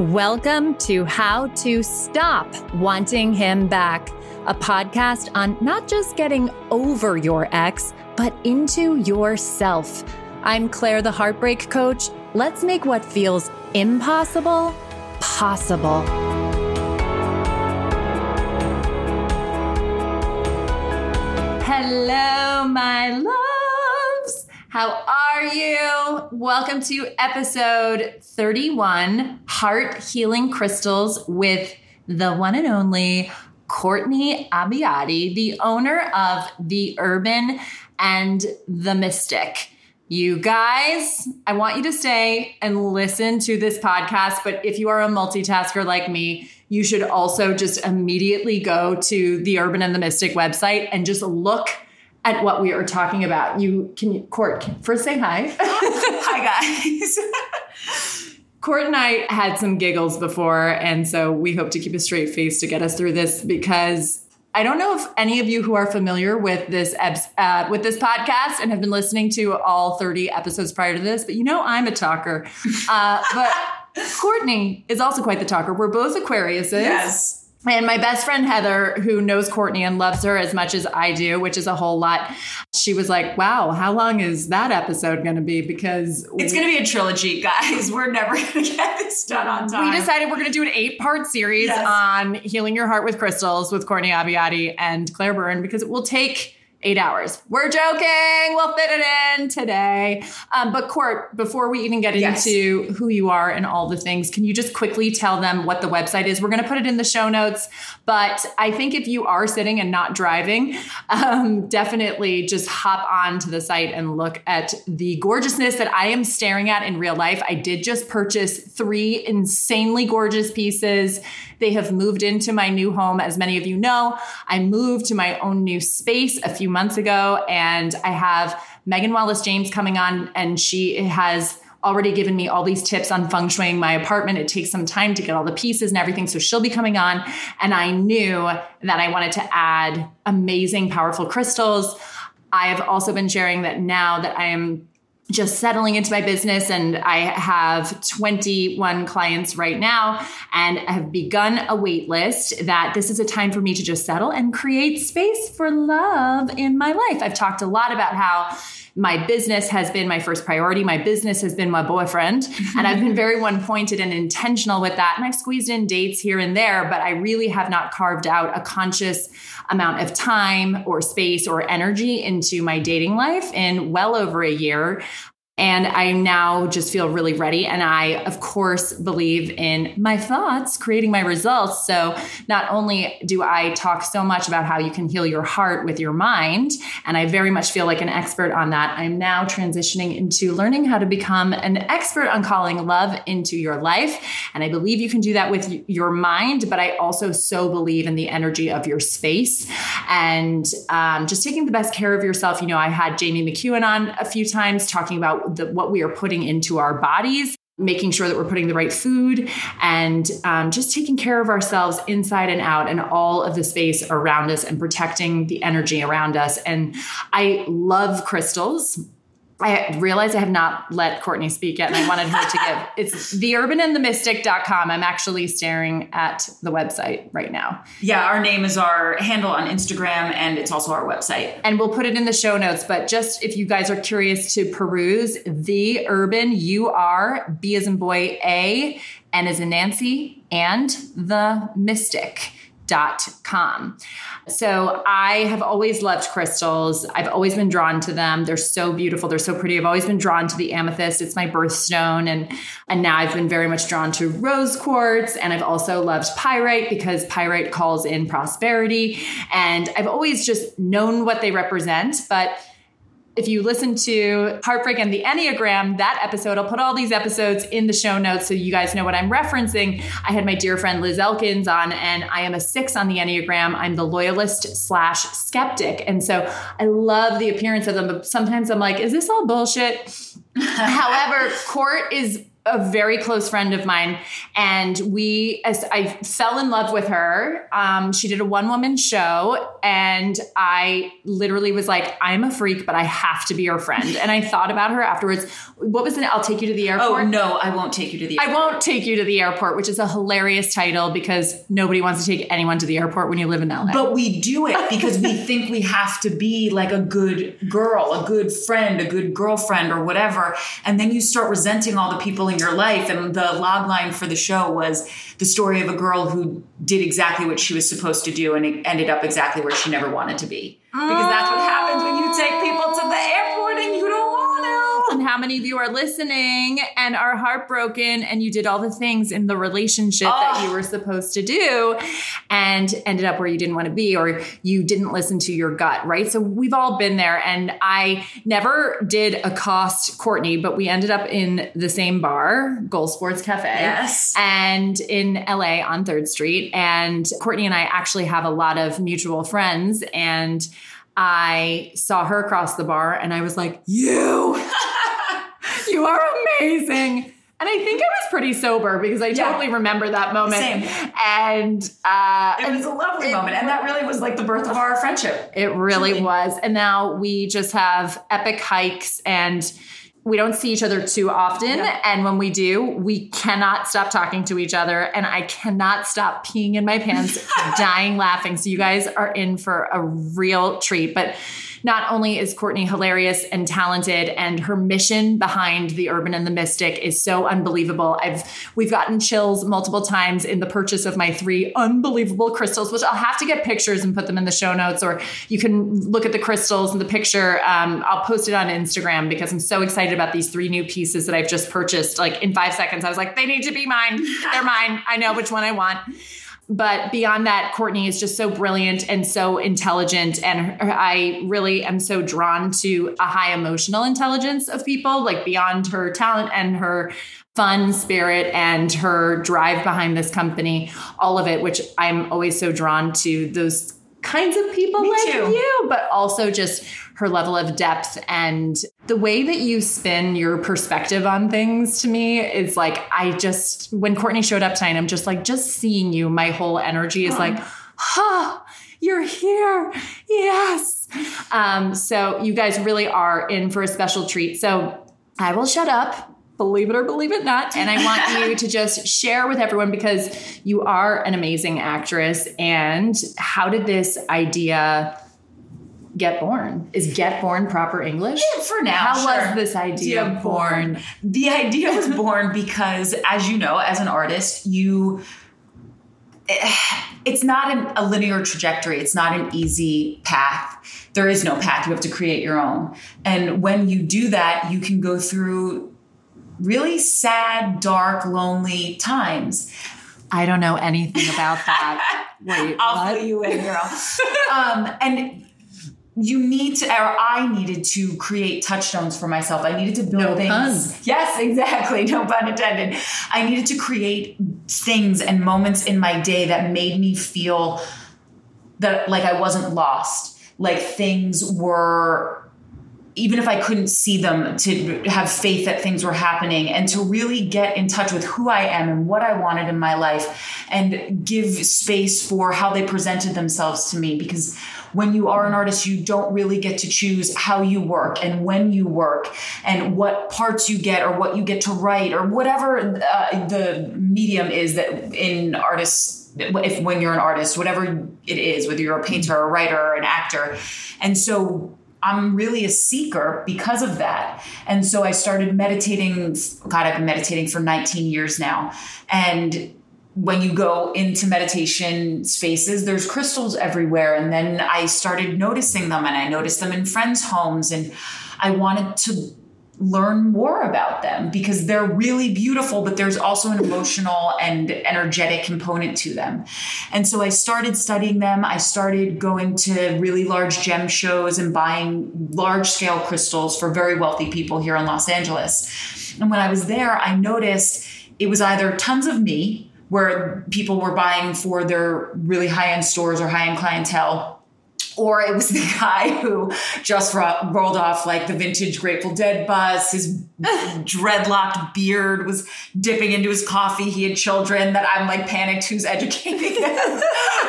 Welcome to How to Stop Wanting Him Back, a podcast on not just getting over your ex, but into yourself. I'm Claire, the heartbreak coach. Let's make what feels impossible possible. Hello, my loves. How are you? Welcome to episode 31 Heart Healing Crystals with the one and only Courtney Abbiati, the owner of The Urban and The Mystic. You guys, I want you to stay and listen to this podcast. But if you are a multitasker like me, you should also just immediately go to the Urban and the Mystic website and just look at what we are talking about. You can, you, Court, first say hi. Hi, guys. Court and I had some giggles before, and so we hope to keep a straight face to get us through this because I don't know if any of you who are familiar with this uh, with this podcast and have been listening to all 30 episodes prior to this, but you know I'm a talker. Uh, but Courtney is also quite the talker. We're both Aquariuses. Yes. And my best friend Heather, who knows Courtney and loves her as much as I do, which is a whole lot, she was like, "Wow, how long is that episode going to be?" Because It's going to be a trilogy, guys. We're never going to get this done on time. we decided we're going to do an eight-part series Yes. on healing your heart with crystals with Courtney Abbiati and Claire Byrne because it will take eight hours. We're joking. We'll fit it in today. Um, but Court, before we even get Yes. into who you are and all the things, can you just quickly tell them what the website is? We're going to put it in the show notes. But I think if you are sitting and not driving, um, definitely just hop on to the site and look at the gorgeousness that I am staring at in real life. I did just purchase three insanely gorgeous pieces. They have moved into my new home. As many of you know, I moved to my own new space a few months ago, and I have Megan Wallace James coming on, and she has already given me all these tips on feng shuiing my apartment. It takes some time to get all the pieces and everything. So she'll be coming on. And I knew that I wanted to add amazing, powerful crystals. I have also been sharing that now that I am just settling into my business and I have 21 clients right now and I have begun a wait list that this is a time for me to just settle and create space for love in my life. I've talked a lot about how my business has been my first priority. My business has been my boyfriend. And I've been very one pointed and intentional with that. And I've squeezed in dates here and there, but I really have not carved out a conscious amount of time or space or energy into my dating life in well over a year. And I now just feel really ready. And I, of course, believe in my thoughts creating my results. So not only do I talk so much about how you can heal your heart with your mind, and I very much feel like an expert on that, I'm now transitioning into learning how to become an expert on calling love into your life. And I believe you can do that with your mind, but I also so believe in the energy of your space and um, just taking the best care of yourself. You know, I had Jamie McEwen on a few times talking about the, what we are putting into our bodies making sure that we're putting the right food and um, just taking care of ourselves inside and out and all of the space around us and protecting the energy around us. And i love crystals I realize I have not let Courtney speak yet, and I wanted her to give. It's theurbanandthemystic.com. I'm actually staring at the website right now. Yeah, our name is our handle on Instagram, and it's also our website. And we'll put it in the show notes. But just if you guys are curious to peruse the urban, you are B as in boy, A, N as in Nancy, and the mystic. Dot com. So I have always loved crystals. I've always been drawn to them. They're so beautiful. They're so pretty. I've always been drawn to the amethyst. It's my birthstone. And, and now I've been very much drawn to rose quartz. And I've also loved pyrite because pyrite calls in prosperity. And I've always just known what they represent. But if you listen to Heartbreak and the Enneagram, that episode, I'll put all these episodes in the show notes so you guys know what I'm referencing. I had my dear friend Liz Elkins on, and I am a six on the Enneagram. I'm the loyalist slash skeptic. And so I love the appearance of them, but sometimes I'm like, is this all bullshit? However, Court is a very close friend of mine, and we, as I fell in love with her. Um, she did a one woman show, and I literally was like, I'm a freak, but I have to be your friend. And I thought about her afterwards. What was it? I'll take you to the airport. Oh no, I won't take you to the. Airport. I won't take you to the airport, which is a hilarious title because nobody wants to take anyone to the airport when you live in LA. But we do it because we think we have to be like a good girl, a good friend, a good girlfriend, or whatever. And then you start resenting all the people in your life. And the log line for the show was the story of a girl who did exactly what she was supposed to do and it ended up exactly where she never wanted to be. Because that's what happens when you take people to the airport how many of you are listening and are heartbroken and you did all the things in the relationship that you oh. were supposed to do and ended up where you didn't want to be or you didn't listen to your gut, right? So we've all been there and I never did accost Courtney, but we ended up in the same bar, Gold Sports Cafe. Yes. And in LA on 3rd Street and Courtney and I actually have a lot of mutual friends and I saw her across the bar and I was like, "You you are amazing. And I think I was pretty sober because I Yeah. totally remember that moment. Same. And uh, It was a lovely moment. And that really was like the birth of our friendship. it really was. And now we just have epic hikes and we don't see each other too often. Yeah. And when we do, we cannot stop talking to each other. And I cannot stop peeing in my pants, dying laughing. So you guys are in for a real treat. But not only is Courtney hilarious and talented, and her mission behind the Urban and the Mystic is so unbelievable. I've we've gotten chills multiple times in the purchase of my three unbelievable crystals, which I'll have to get pictures and put them in the show notes, or you can look at the crystals and the picture. Um, I'll post it on Instagram because I'm so excited about these three new pieces that I've just purchased. Like in five seconds, I was like, they need to be mine. They're mine. I know which one I want but beyond that courtney is just so brilliant and so intelligent. And i really am so drawn to a high emotional intelligence of people like beyond her talent and her fun spirit and her drive behind this company all of it which i'm always so drawn to those kinds of people Me like too. you but also just her level of depth and the way that you spin your perspective on things to me is like I just when Courtney showed up tonight, I'm just like just seeing you, my whole energy is like, huh, you're here. Yes. Um, so you guys really are in for a special treat. So I will shut up. Believe it or believe it not. And I want you to just share with everyone because you are an amazing actress. And how did this idea get born? Is get born proper English? For now. How sure. was this idea Idea born? The idea was born because, as you know, as an artist, you eh, it's not an, a linear trajectory. It's not an easy path. There is no path. You have to create your own. And when you do that, you can go through really sad, dark, lonely times. I don't know anything about that. Wait, I'll what? fill you in, girl. um, and you need to, or I needed to create touchstones for myself. I needed to build No things. puns. Yes, exactly. No pun intended. I needed to create things and moments in my day that made me feel that like I wasn't lost. Like things were even if I couldn't see them, to have faith that things were happening and to really get in touch with who I am and what I wanted in my life and give space for how they presented themselves to me. Because when you are an artist, you don't really get to choose how you work and when you work and what parts you get or what you get to write or whatever uh, the medium is that in artists if when you're an artist whatever it is whether you're a painter or a writer or an actor and so I'm really a seeker because of that. And so I started meditating. God, I've been meditating for 19 years now. And when you go into meditation spaces, there's crystals everywhere. And then I started noticing them and I noticed them in friends' homes. And I wanted to learn more about them because they're really beautiful, but there's also an emotional and energetic component to them. And so I started studying them. I started going to really large gem shows and buying large scale crystals for very wealthy people here in Los Angeles. And when I was there, I noticed it was either tons of me, where people were buying for their really high end stores or high end clientele or it was the guy who just ro- rolled off like the vintage Grateful Dead bus. His dreadlocked beard was dipping into his coffee. He had children that I'm like panicked who's educating him.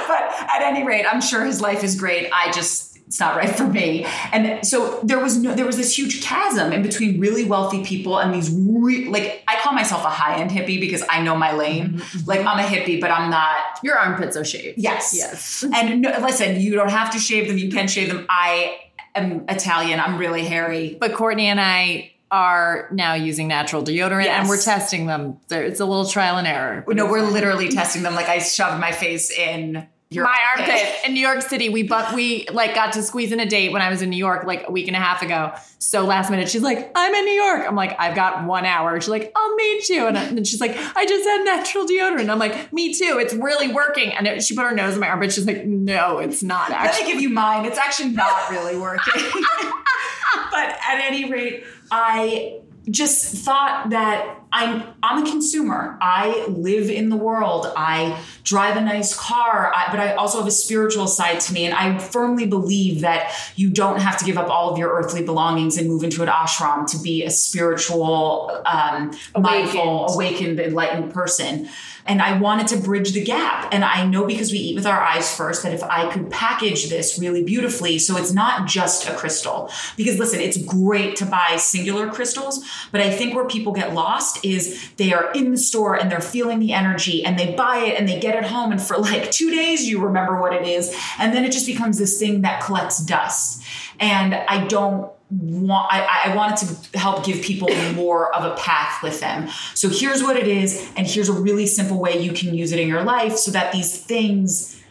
but at any rate, I'm sure his life is great. I just it's not right for me. And so there was no, there was this huge chasm in between really wealthy people and these re- like I call myself a high end hippie because I know my lane. Mm-hmm. Like I'm a hippie, but I'm not. Your armpits are shaved. Yes, yes. And no, listen, you don't have to shave them. You can shave them. I am Italian. I'm really hairy. But Courtney and I are now using natural deodorant yes. and we're testing them. It's a little trial and error. No, we're literally testing them. Like I shoved my face in your my armpit. armpit in New York City. We but we like got to squeeze in a date when I was in New York like a week and a half ago. So last minute, she's like, "I'm in New York." I'm like, "I've got one hour." She's like, "I'll meet you," and then she's like, "I just had natural deodorant." I'm like, "Me too. It's really working." And it, she put her nose in my armpit. She's like, "No, it's not actually." Let me give you mine. It's actually not really working. but at any rate, I just thought that I'm I'm a consumer. I live in the world. I drive a nice car, I, but I also have a spiritual side to me, and I firmly believe that you don't have to give up all of your earthly belongings and move into an ashram to be a spiritual, um, awakened. mindful, awakened, enlightened person and I wanted to bridge the gap. And I know because we eat with our eyes first that if I could package this really beautifully, so it's not just a crystal. Because listen, it's great to buy singular crystals, but I think where people get lost is they are in the store and they're feeling the energy and they buy it and they get it home. And for like two days, you remember what it is. And then it just becomes this thing that collects dust. And I don't want I, I wanted to help give people more of a path with them so here's what it is and here's a really simple way you can use it in your life so that these things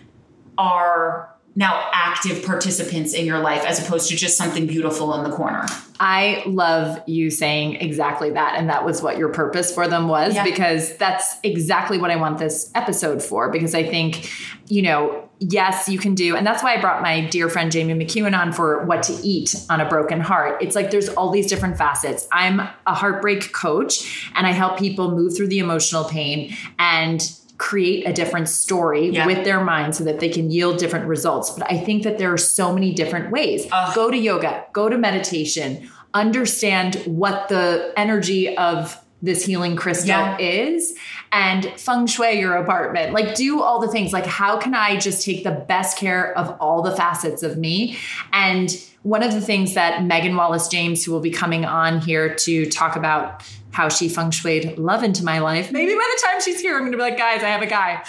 are now active participants in your life as opposed to just something beautiful in the corner. I love you saying exactly that. And that was what your purpose for them was, yeah. because that's exactly what I want this episode for. Because I think, you know, yes, you can do. And that's why I brought my dear friend Jamie McEwen on for what to eat on a broken heart. It's like there's all these different facets. I'm a heartbreak coach and I help people move through the emotional pain and create a different story yeah. with their mind so that they can yield different results. But I think that there are so many different ways. Uh, go to yoga, go to meditation, understand what the energy of this healing crystal yeah. is and feng shui your apartment. Like do all the things. Like how can i just take the best care of all the facets of me? And one of the things that megan wallace james who will be coming on here to talk about how she feng shuied love into my life. Maybe by the time she's here, I'm going to be like, guys, I have a guy.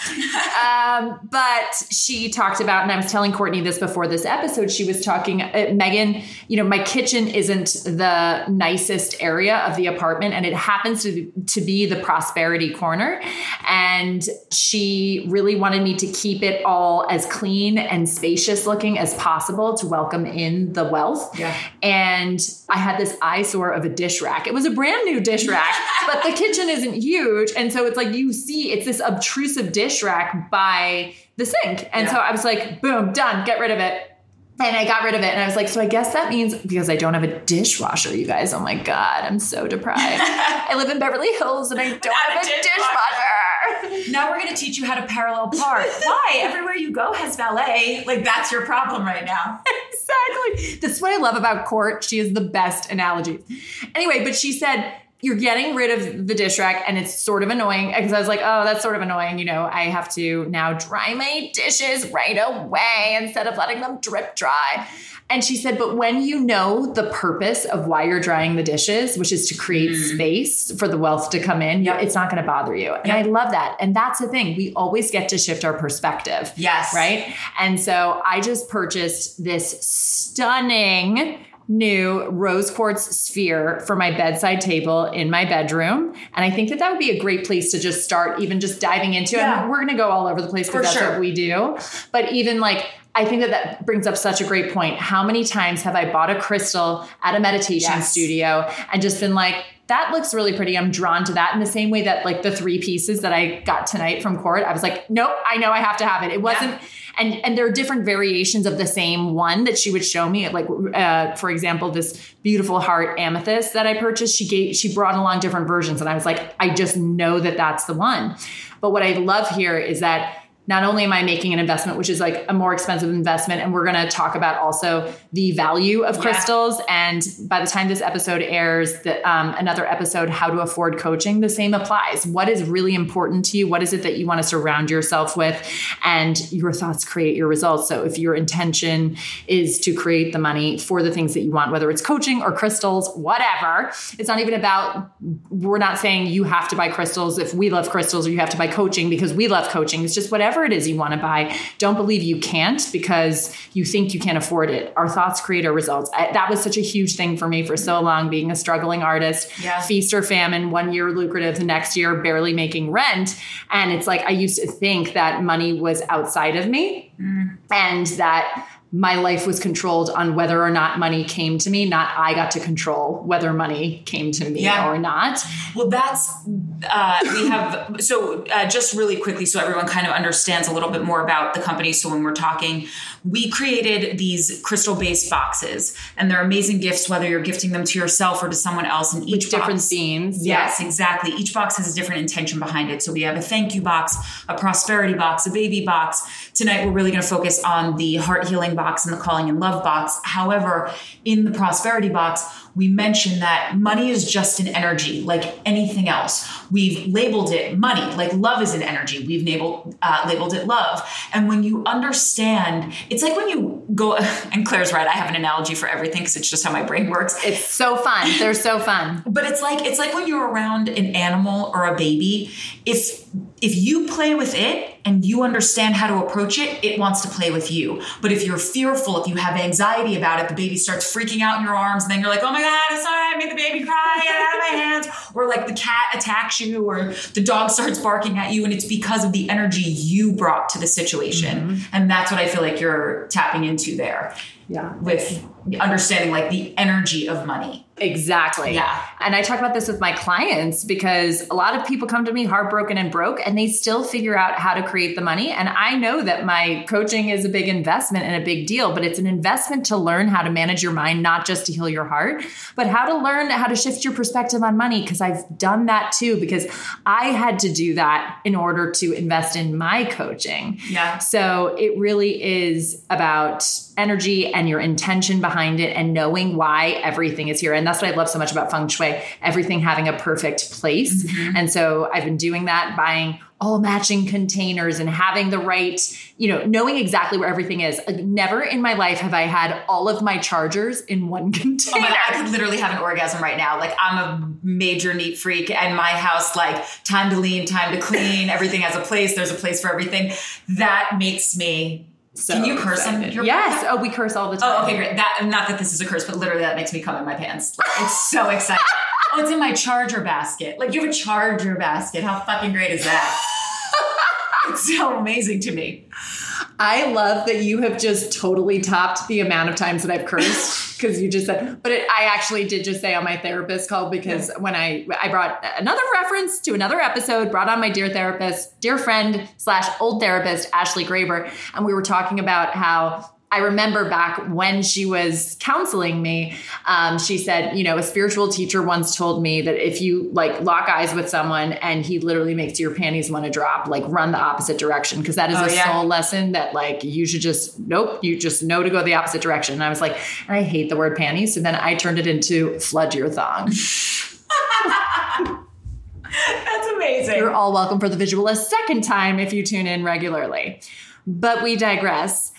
um, but she talked about, and I was telling Courtney this before this episode, she was talking, uh, Megan, you know, my kitchen isn't the nicest area of the apartment, and it happens to, to be the prosperity corner. And she really wanted me to keep it all as clean and spacious looking as possible to welcome in the wealth. Yeah. And I had this eyesore of a dish rack. It was a brand new dish rack rack, but the kitchen isn't huge. And so it's like you see it's this obtrusive dish rack by the sink. And yeah. so I was like, boom, done, get rid of it. And I got rid of it. And I was like, so I guess that means because I don't have a dishwasher, you guys. Oh my God, I'm so deprived. I live in Beverly Hills and I don't have a, a dishwasher. dishwasher. Now we're going to teach you how to parallel park. Why? Everywhere you go has valet. Like, that's your problem right now. exactly. This is what I love about Court. She has the best analogies. Anyway, but she said, you're getting rid of the dish rack and it's sort of annoying because I was like, oh, that's sort of annoying. You know, I have to now dry my dishes right away instead of letting them drip dry. And she said, but when you know the purpose of why you're drying the dishes, which is to create mm. space for the wealth to come in, yep. it's not going to bother you. And yep. I love that. And that's the thing. We always get to shift our perspective. Yes. Right. And so I just purchased this stunning new rose quartz sphere for my bedside table in my bedroom. And I think that that would be a great place to just start, even just diving into it. Yeah. we're going to go all over the place because that's sure. what we do. But even like, I think that that brings up such a great point. How many times have I bought a crystal at a meditation yes. studio and just been like, that looks really pretty. I'm drawn to that in the same way that like the three pieces that I got tonight from court, I was like, nope, I know I have to have it. It wasn't, yeah. and and there are different variations of the same one that she would show me. Like, uh, for example, this beautiful heart amethyst that I purchased, she gave, she brought along different versions, and I was like, I just know that that's the one. But what I love here is that not only am I making an investment, which is like a more expensive investment, and we're going to talk about also the value of crystals. Yeah. And by the time this episode airs, the, um, another episode, How to Afford Coaching, the same applies. What is really important to you? What is it that you want to surround yourself with? And your thoughts create your results. So if your intention is to create the money for the things that you want, whether it's coaching or crystals, whatever, it's not even about, we're not saying you have to buy crystals if we love crystals or you have to buy coaching because we love coaching. It's just whatever it is you want to buy. Don't believe you can't because you think you can't afford it. Our thoughts create our results. I, that was such a huge thing for me for so long, being a struggling artist, yeah. feast or famine, one year lucrative, the next year barely making rent. And it's like I used to think that money was outside of me mm. and that my life was controlled on whether or not money came to me, not I got to control whether money came to me yeah. or not. Well, that's, uh, we have, so uh, just really quickly, so everyone kind of understands a little bit more about the company. So when we're talking, we created these crystal based boxes and they're amazing gifts, whether you're gifting them to yourself or to someone else. And each With different themes. Yes, exactly. Each box has a different intention behind it. So we have a thank you box, a prosperity box, a baby box. Tonight, we're really going to focus on the heart healing box and the calling and love box. However, in the prosperity box, we mentioned that money is just an energy like anything else. We've labeled it money, like love is an energy. We've labeled, uh, labeled it love. And when you understand, it's like when you go, and Claire's right, I have an analogy for everything because it's just how my brain works. It's so fun. They're so fun. But it's like, it's like when you're around an animal or a baby, if if you play with it and you understand how to approach it, it wants to play with you. But if you're fearful, if you have anxiety about it, the baby starts freaking out in your arms, and then you're like, oh my God, I'm sorry, I made the baby cry, get out of my hands. Or like the cat attacks you, or the dog starts barking at you, and it's because of the energy you brought to the situation. Mm-hmm. And that's what I feel like you're tapping into there. Yeah. With understanding like the energy of money. Exactly. Yeah. And I talk about this with my clients because a lot of people come to me heartbroken and broke and they still figure out how to create the money. And I know that my coaching is a big investment and a big deal, but it's an investment to learn how to manage your mind, not just to heal your heart, but how to learn how to shift your perspective on money. Because I've done that too, because I had to do that in order to invest in my coaching. Yeah. So it really is about energy and your intention behind it and knowing why everything is here. And that's what I love so much about feng shui, everything having a perfect place. Mm-hmm. And so I've been doing that, buying all matching containers and having the right, you know, knowing exactly where everything is. Never in my life have I had all of my chargers in one container. Oh my God, I could literally have an orgasm right now. Like I'm a major neat freak and my house, like time to lean, time to clean, everything has a place. There's a place for everything. That makes me so Can you curse on your Yes. Oh, we curse all the time. Oh, okay, great. That not that this is a curse, but literally that makes me come in my pants. Like, it's so exciting. oh, it's in my charger basket. Like you have a charger basket. How fucking great is that? it's so amazing to me. I love that you have just totally topped the amount of times that I've cursed because you just said, but it, I actually did just say on my therapist call because when I I brought another reference to another episode, brought on my dear therapist, dear friend slash old therapist Ashley Graber, and we were talking about how I remember back when she was counseling me, um, she said, you know, a spiritual teacher once told me that if you like lock eyes with someone and he literally makes your panties want to drop, like run the opposite direction. Cause that is oh, a yeah. soul lesson that like you should just, nope, you just know to go the opposite direction. And I was like, I hate the word panties. So then I turned it into flood your thong. That's amazing. You're all welcome for the visual a second time if you tune in regularly. But we digress.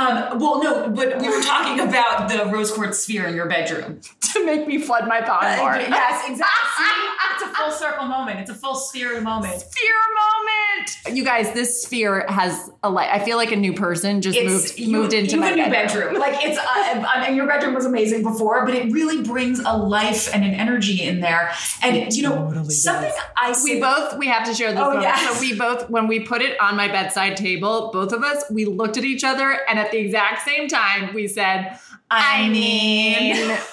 Um, well, no, but we were talking about the rose quartz sphere in your bedroom to make me flood my thought uh, more. yes, exactly. it's a full circle moment. It's a full sphere moment. Sphere moment. You guys, this sphere has a light. I feel like a new person just it's, moved you, moved into my bedroom. bedroom. Like it's, uh, I mean, your bedroom was amazing before, but it really brings a life and an energy in there. And it you know, totally something does. I see. We both we have to share this. Oh, yes. So we both when we put it on my bedside table, both of us we looked at each other and at the exact same time we said, I, I mean. mean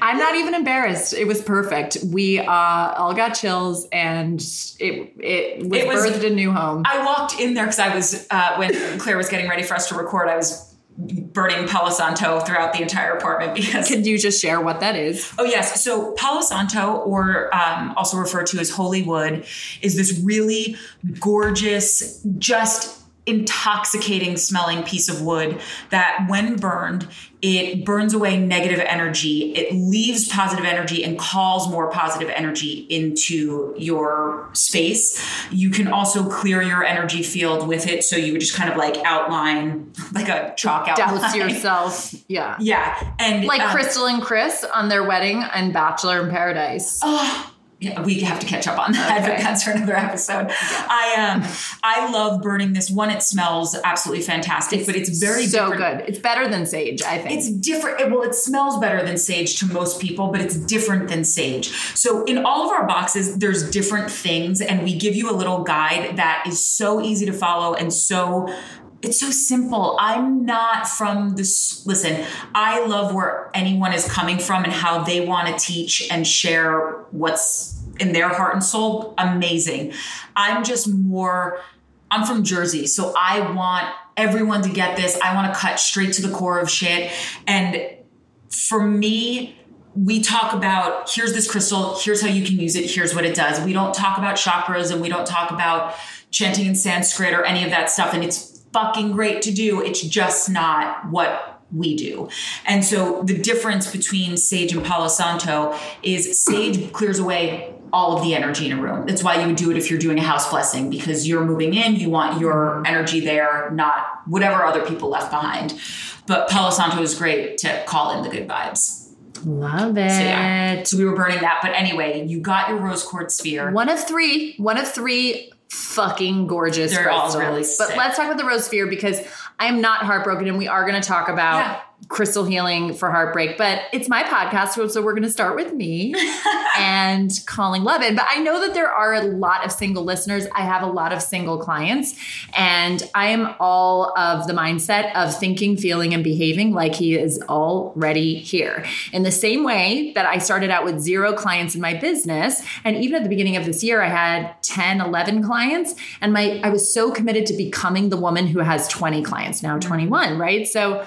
I'm not even embarrassed. It was perfect. We uh, all got chills, and it it was, it was birthed a new home. I walked in there because I was uh, when Claire was getting ready for us to record. I was burning Palo Santo throughout the entire apartment because. Could you just share what that is? Oh, yes. So, Palo Santo, or um, also referred to as holy wood, is this really gorgeous, just intoxicating smelling piece of wood that when burned it burns away negative energy it leaves positive energy and calls more positive energy into your space you can also clear your energy field with it so you would just kind of like outline like a chalk outline Douse yourself. Yeah. yeah and Like um, Crystal and Chris on their wedding and Bachelor in Paradise. Oh, yeah, we have to catch up on that, Okay. but that's for another episode. I um, I love burning this one. It smells absolutely fantastic, but it's very so different. good. It's better than sage, I think. It's different. it- Well, it smells better than sage to most people, but it's different than sage. So, in all of our boxes, there's different things, and we give you a little guide that is so easy to follow and so. It's so simple. I'm not from this. Listen, I love where anyone is coming from and how they want to teach and share what's in their heart and soul. Amazing. I'm just more I'm from Jersey, so I want everyone to get this. I want to cut straight to the core of shit. And for me, we talk about here's this crystal, here's how you can use it, here's what it does. We don't talk about chakras and we don't talk about chanting in Sanskrit or any of that stuff. And it's fucking great to do. It's just not what we do. And so the difference between sage and Palo Santo is sage clears away all of the energy in a room. That's why you would do it if you're doing a house blessing because you're moving in, you want your energy there, not whatever other people left behind. But Palo Santo is great to call in the good vibes. Love it. So yeah. So we were burning that. But anyway, you got your rose quartz sphere. One of three. One of three fucking gorgeous They're all crystals. really but sick. let's talk about the rose sphere because I am not heartbroken and we are going to talk about Yeah. Crystal healing for heartbreak. But it's my podcast, so- we're going to start with me and calling love in. But I know that there are a lot of single listeners. I have a lot of single clients, and I am all of the mindset of thinking, feeling, and behaving like he is already here. In the same way that I started out with zero clients in my business, and even at the beginning of this year, I had 10, 11 clients, and my I was so committed to becoming the woman who has 20 clients now, mm-hmm. 21, right? So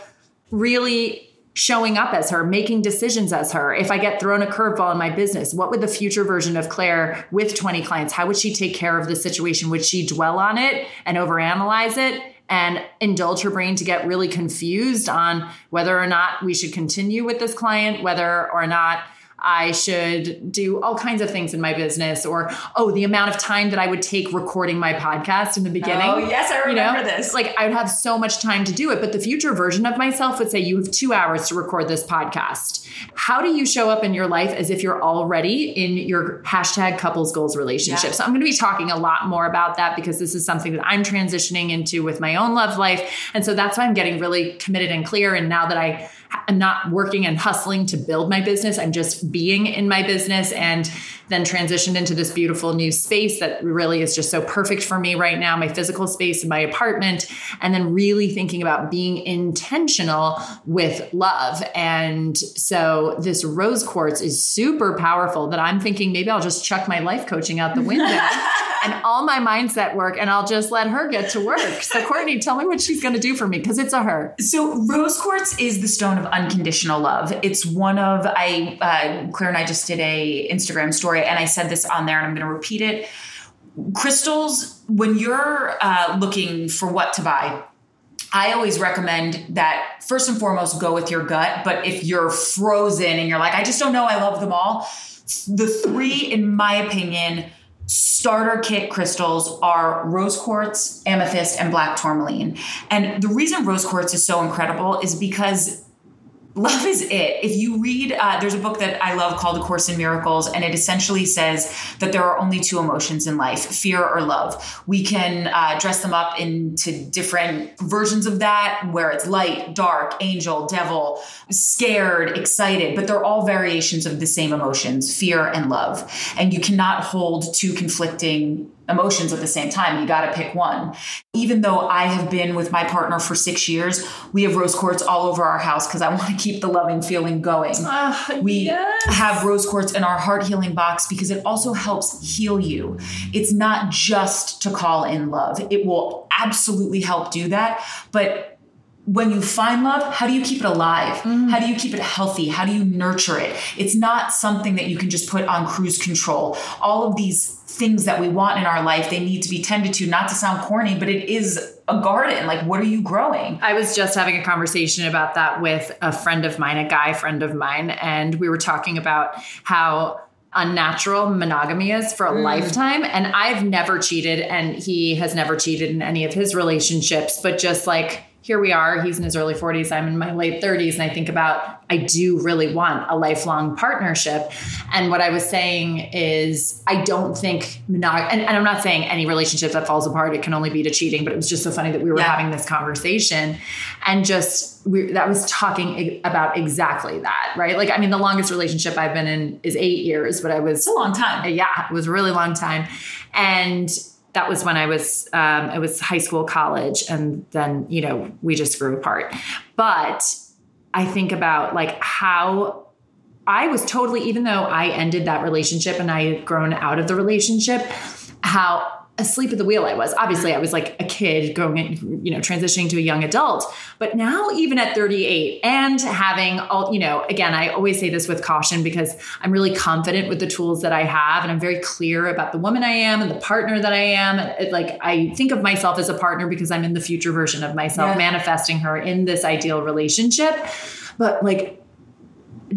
really showing up as her, making decisions as her. If I get thrown a curveball in my business, what would the future version of Claire with 20 clients, how would she take care of the situation? Would she dwell on it and overanalyze it? And indulge her brain to get really confused on whether or not we should continue with this client, whether or not I should do all kinds of things in my business, or oh, the amount of time that I would take recording my podcast in the beginning. Oh, yes, I You know, remember this. Like I would have so much time to do it, but the future version of myself would say, You have two hours to record this podcast. How do you show up in your life as if you're already in your hashtag couples goals relationship? Yeah. So I'm going to be talking a lot more about that because this is something that I'm transitioning into with my own love life. And so that's why I'm getting really committed and clear. And now that I am not working and hustling to build my business, I'm just being in my business and then transitioned into this beautiful new space that really is just so perfect for me right now, my physical space in my apartment, and then really thinking about being intentional with love. And so this rose quartz is super powerful that I'm thinking maybe I'll just chuck my life coaching out the window and all my mindset work and I'll just let her get to work. So Courtney, tell me what she's going to do for me because it's a her. So rose quartz is the stone of unconditional love. It's one of I uh, Claire and I just did a Instagram story, and I said this on there, and I'm going to repeat it. Crystals, when you're uh, looking for what to buy, I always recommend that first and foremost go with your gut. But if you're frozen and you're like, I just don't know, I love them all. The three, in my opinion, starter kit crystals are rose quartz, amethyst, and black tourmaline. And the reason rose quartz is so incredible is because love is it. If you read, uh, there's a book that I love called A Course in Miracles, and it essentially says that there are only two emotions in life fear or love. We can uh, dress them up into different versions of that, where it's light, dark, angel, devil, scared, excited, but they're all variations of the same emotions fear and love. And you cannot hold two conflicting emotions at the same time. You got to pick one. Even though I have been with my partner for six years, we have rose quartz all over our house because I want to keep the loving feeling going. Ah, we have rose quartz in our heart healing box because it also helps heal you. It's not just to call in love, it will absolutely help do that. But when you find love, how do you keep it alive? Mm. How do you keep it healthy? How do you nurture it? It's not something that you can just put on cruise control. All of these things that we want in our life, they need to be tended to, not to sound corny, but it is a garden. Like, what are you growing? I was just having a conversation about that with a friend of mine, a guy friend of mine, and we were talking about how unnatural monogamy is for a Mm. lifetime. And I've never cheated, and he has never cheated in any of his relationships, but just like, here we are. He's in his early 40s. I'm in my late 30s. And I think about, I do really want a lifelong partnership. And what I was saying is, I don't think monog, and, and I'm not saying any relationship that falls apart, it can only be to cheating, but it was just so funny that we were Yeah. having this conversation and just, we, that was talking about exactly that, right? Like, I mean, the longest relationship I've been in is eight years, but I was It's a long time. yeah, it was a really long time. And that was when I was, um, it was high school, college, and then, you know, we just grew apart. But I think about like how I was totally, even though I ended that relationship and I had grown out of the relationship, how asleep at the wheel I was. Obviously, I was like a kid going, in, you know, transitioning to a young adult. But now, even at 38 and having all, you know, again, I always say this with caution because I'm really confident with the tools that I have and I'm very clear about the woman I am and the partner that I am. It, like, I think of myself as a partner because I'm in the future version of myself, Yeah. manifesting her in this ideal relationship. But like,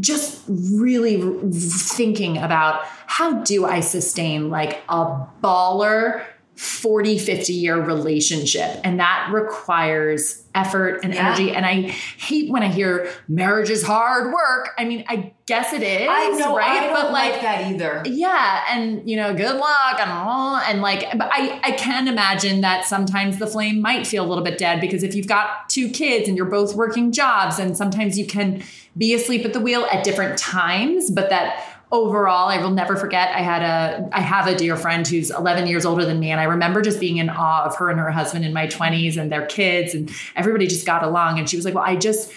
just really thinking about how do I sustain like a baller 40, 50 year relationship. And that requires effort and Yeah. energy. And I hate when I hear marriage is hard work. I mean, I guess it is. I know, right? I but like, that either. yeah, and you know, good luck and all, and like, but I I can imagine that sometimes the flame might feel a little bit dead because if you've got two kids and you're both working jobs, and sometimes you can be asleep at the wheel at different times, but that overall i will never forget i had a i have a dear friend who's 11 years older than me and i remember just being in awe of her and her husband in my 20s and their kids and everybody just got along. And she was like well i just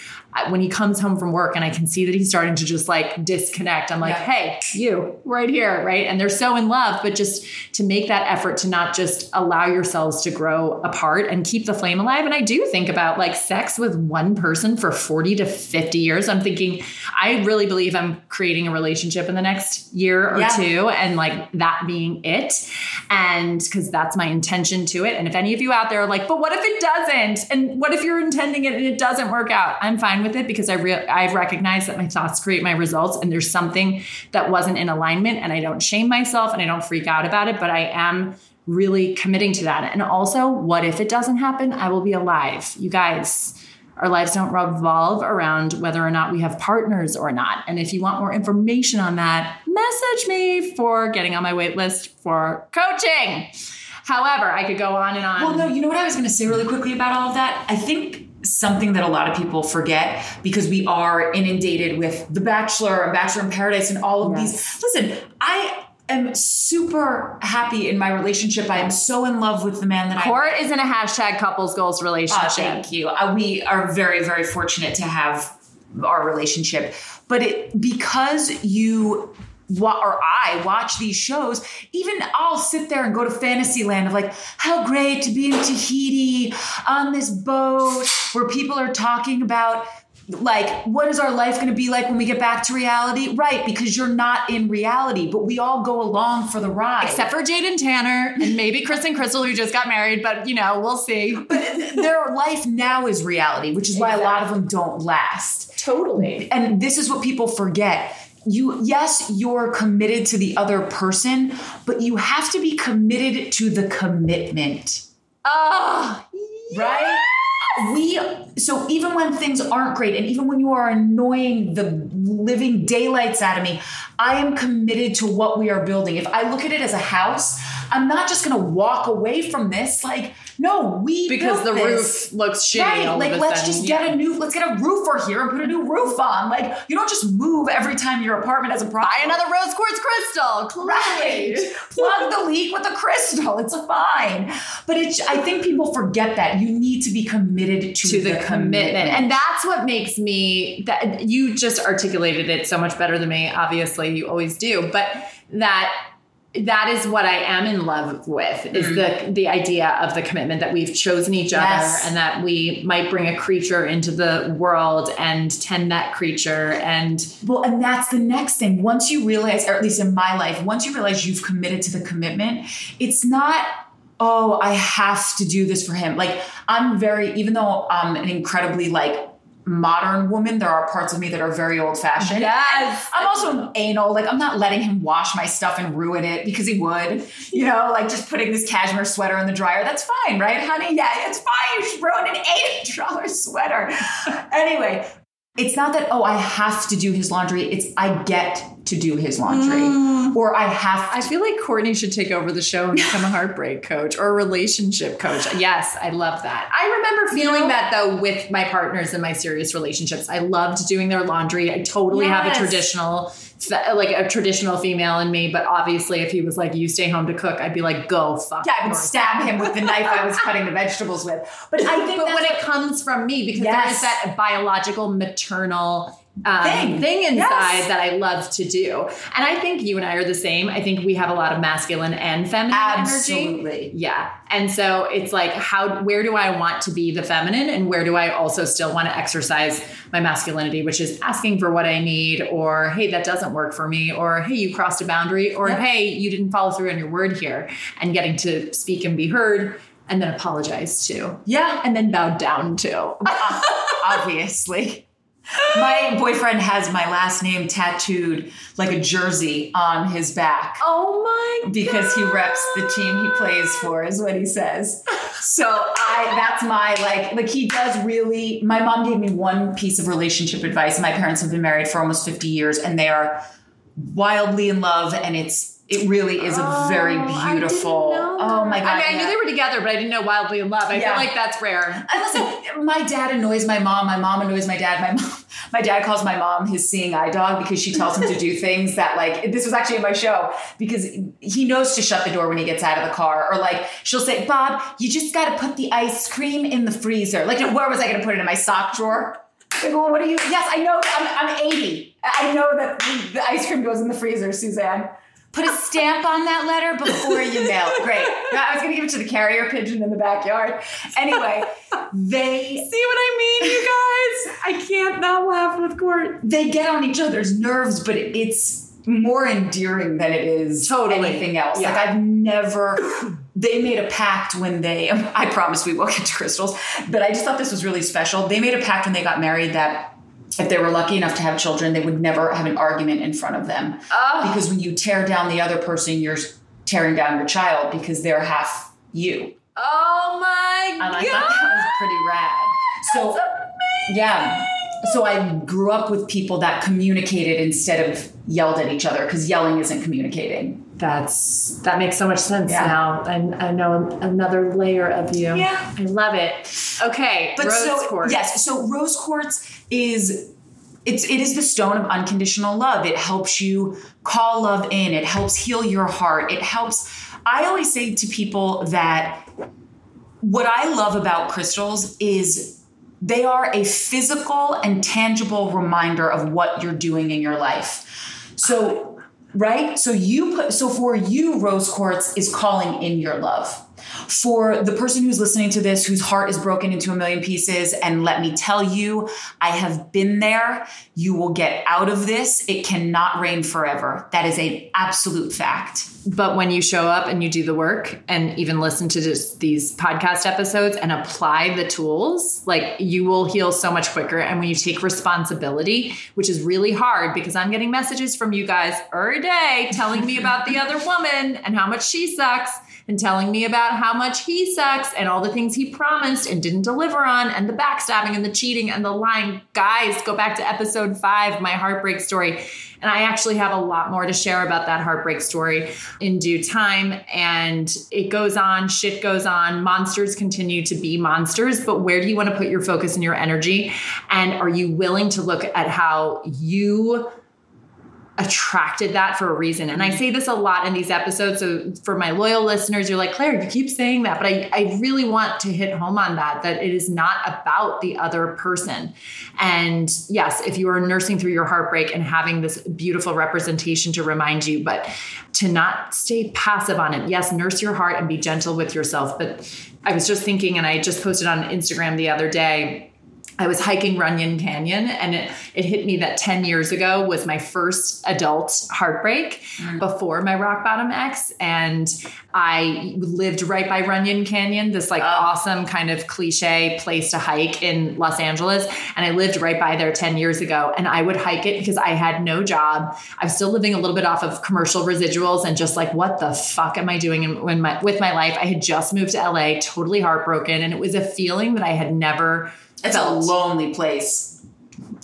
when he comes home from work and I can see that he's starting to just like disconnect, I'm like, Yeah. hey, you right here, right? And they're so in love, but just to make that effort to not just allow yourselves to grow apart and keep the flame alive. And I do think about like sex with one person for 40 to 50 years. I'm thinking, I really believe I'm creating a relationship in the next year or Yeah. two, and like that being it. And because that's my intention to it. And if any of you out there are like, but what if it doesn't? And what if you're intending it and it doesn't work out? I'm fine with it because I re- I've recognized that my thoughts create my results, and there's something that wasn't in alignment, and I don't shame myself and I don't freak out about it, but I am really committing to that. And also, what if it doesn't happen? I will be alive. You guys, our lives don't revolve around whether or not we have partners or not. And if you want more information on that, message me for getting on my wait list for coaching. However, I could go on and on. Well, no, you know what I was going to say really quickly about all of that? I think something that a lot of people forget because we are inundated with The Bachelor and Bachelor in Paradise and all of Yes. these. Listen, I am super happy in my relationship. I am so in love with the man that I Court is in a hashtag couples goals Uh, relationship. thank you. Uh, we are very, very fortunate to have our relationship. But it because you or I watch these shows, even I'll sit there and go to Fantasyland of like, how great to be in Tahiti on this boat where people are talking about like what is our life going to be like when we get back to reality right because you're not in reality but we all go along for the ride Except for Jade and Tanner, and maybe Chris and Crystal, who just got married, but you know, we'll see. But their life now is reality which is why a lot of them don't last Totally. and this is what people forget you yes you're committed to the other person but you have to be committed to the commitment. Oh, right? we so even when things aren't great and even when you are annoying the living daylights out of me i am committed to what we are building. If i look at it as a house i'm not just to walk away from this like no we because the this. roof looks shitty. Right, all like let's sudden. just Yeah. get a new, let's get a roofer here and put a new roof on. Like you don't just move every time your apartment has a problem. buy another rose quartz crystal. Right. Plug the leak with a crystal. It's fine. But it's I think people forget that. You need to be committed to, to the, commitment. And that's what makes me that you just articulated it so much better than me. Obviously, you always do, but that that is what I am in love with is the mm-hmm. the idea of the commitment that we've chosen each Yes. other and that we might bring a creature into the world and tend that creature and Well, and that's the next thing. Once you realize, or at least in my life, once you realize you've committed to the commitment, it's not, oh, I have to do this for him. Like, I'm very, even though I'm an incredibly like modern woman, there are parts of me that are very old fashioned. Yes. I'm also anal. Like, I'm not letting him wash my stuff and ruin it because he would. You know, like just putting this cashmere sweater in the dryer. That's fine, right, honey? Yeah, it's fine. You ruined an $80 sweater. anyway, it's not that, oh, I have to do his laundry. It's I get to do his laundry. Mm. Or I have I feel like Courtney should take over the show and become a heartbreak coach or a relationship coach. Yes, I love that. I remember feeling know- that though with my partners in my serious relationships. I loved doing their laundry. I totally have a traditional, like a traditional female in me. But obviously, if he was like, "You stay home to cook," I'd be like, "Go fuck." Yeah, I would stab him with the knife I was cutting the vegetables with. But I think But when it comes from me, because Yes. there is that biological maternal um, Thing. thing, inside Yes. that I love to do, and I think you and I are the same. I think we have a lot of masculine and feminine energy. Absolutely. Yeah. And so it's like how where do I want to be the feminine and where do I also still want to exercise my masculinity, which is asking for what I need or hey, that doesn't work for me or hey, you crossed a boundary or Yep. hey, you didn't follow through on your word here and getting to speak and be heard and then apologize to. yeah, And then bow down to. Obviously. My boyfriend has my last name tattooed like a jersey on his back Oh my because he reps the team he plays for, is what he says. So I that's my like like he does really my mom gave me one piece of relationship advice. My parents have been married for almost 50 years and they are wildly in love and it's it really is a very oh, beautiful. Oh my god. I mean, I yeah. knew they were together, but I didn't know wildly in love. I Yeah. feel like that's rare. And listen, my dad annoys my mom. My mom annoys my dad. My mom, my dad calls my mom his seeing eye dog because she tells him to do things that like this was actually in my show because he knows to shut the door when he gets out of the car or like she'll say, Bob, you just got to put the ice cream in the freezer. Like where was I going to put it in my sock drawer? Like, well, what are you? Yes, I know. I'm, I'm 80. I know that the ice cream goes in the freezer, Suzanne. Put a stamp on that letter before you mail it. Great. I was going to give it to the carrier pigeon in the backyard. Anyway, they See what I mean, you guys? I can't not laugh with Court. they get on each other's nerves, but it's more endearing than it is Totally. anything else. Yeah. Like I've never. They made a pact when they. I promise we will get to crystals, but I just thought this was really special. They made a pact when they got married that if they were lucky enough to have children, they would never have an argument in front of them. Oh, Because when you tear down the other person, you're tearing down your child because they're half you. oh my god! And god. I thought that was pretty rad. So yeah. So I grew up with people that communicated instead of yelled at each other because yelling isn't communicating. That's that makes so much sense Yeah. now. I, I know another layer of you. Yeah. I love it. Okay, But rose so quartz. yes, so rose quartz is it's it is the stone of unconditional love. It helps you call love in. It helps heal your heart. It helps. I always say to people that what I love about crystals is they are a physical and tangible reminder of what you're doing in your life. So, right? So you put so for you rose quartz is calling in your love. For the person who's listening to this whose heart is broken into a million pieces and let me tell you, I have been there. You will get out of this. It cannot rain forever. That is an absolute fact. But when you show up and you do the work and even listen to just these podcast episodes and apply the tools, like you will heal so much quicker. And when you take responsibility, which is really hard because I'm getting messages from you guys every day telling me about the other woman and how much she sucks and telling me about how much he sucks and all the things he promised and didn't deliver on and the backstabbing and the cheating and the lying. Guys, go back to episode five, my heartbreak story. And I actually have a lot more to share about that heartbreak story in due time. And it goes on, shit goes on, monsters continue to be monsters. But where do you want to put your focus and your energy? And are you willing to look at how you attracted that for a reason. And I mm-hmm. say this a lot in these episodes. So for my loyal listeners, you're like, Claire, you keep saying that. But I, I really want to hit home on that, that it is not about the other person. And yes, if you are nursing through your heartbreak and having this beautiful representation to remind you, but to not stay passive on it. Yes, nurse your heart and be gentle with yourself. But I was just thinking, and I just posted on Instagram the other day I was hiking Runyon Canyon and it, it hit me that 10 years ago was my first adult heartbreak mm. before my rock bottom ex. And I lived right by Runyon Canyon, this like oh. awesome kind of cliche place to hike in Los Angeles. And I lived right by there 10 years ago. And I would hike it because I had no job. I was still living a little bit off of commercial residuals and just like, what the fuck am I doing in, my, with my life? I had just moved to LA, totally heartbroken. And it was a feeling that I had never it's felt. a lonely place.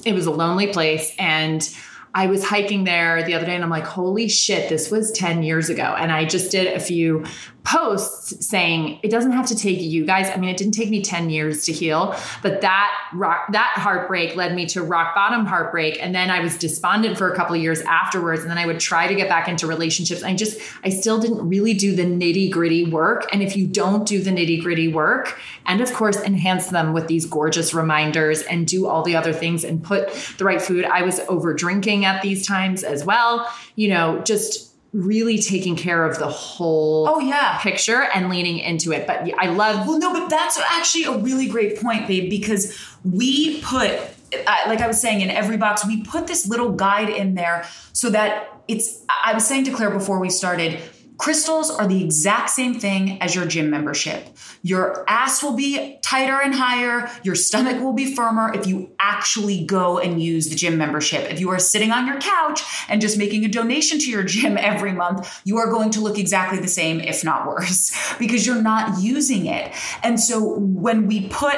It was a lonely place. And I was hiking there the other day and I'm like, holy shit, this was 10 years ago. And I just did a few posts saying it doesn't have to take you guys. I mean, it didn't take me 10 years to heal, but that rock, that heartbreak led me to rock bottom heartbreak. And then I was despondent for a couple of years afterwards. And then I would try to get back into relationships. I just, I still didn't really do the nitty gritty work. And if you don't do the nitty gritty work, and of course, enhance them with these gorgeous reminders and do all the other things and put the right food. I was over drinking at these times as well, you know, just really taking care of the whole oh yeah. picture and leaning into it. But i love well no but that's actually a really great point babe because we put uh, like i was saying in every box we put this little guide in there so that it's i was saying to claire before we started Crystals are the exact same thing as your gym membership. Your ass will be tighter and higher, your stomach will be firmer if you actually go and use the gym membership. If you are sitting on your couch and just making a donation to your gym every month, you are going to look exactly the same, if not worse, because you're not using it. And so when we put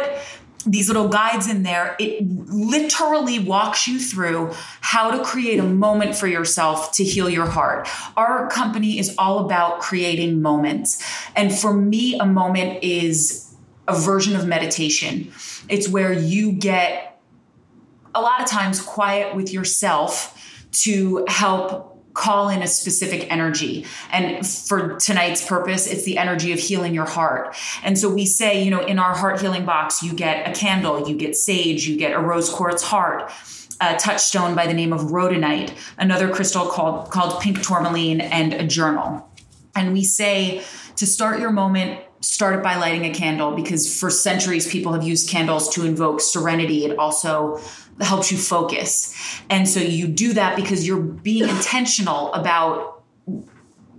these little guides in there, it literally walks you through how to create a moment for yourself to heal your heart. Our company is all about creating moments. And for me, a moment is a version of meditation. It's where you get a lot of times quiet with yourself to help call in a specific energy. And for tonight's purpose, it's the energy of healing your heart. And so we say, you know, in our heart healing box, you get a candle, you get sage, you get a rose quartz heart. A touchstone by the name of rhodonite, another crystal called called pink tourmaline, and a journal. And we say to start your moment, start it by lighting a candle because for centuries people have used candles to invoke serenity. It also helps you focus. And so you do that because you're being intentional about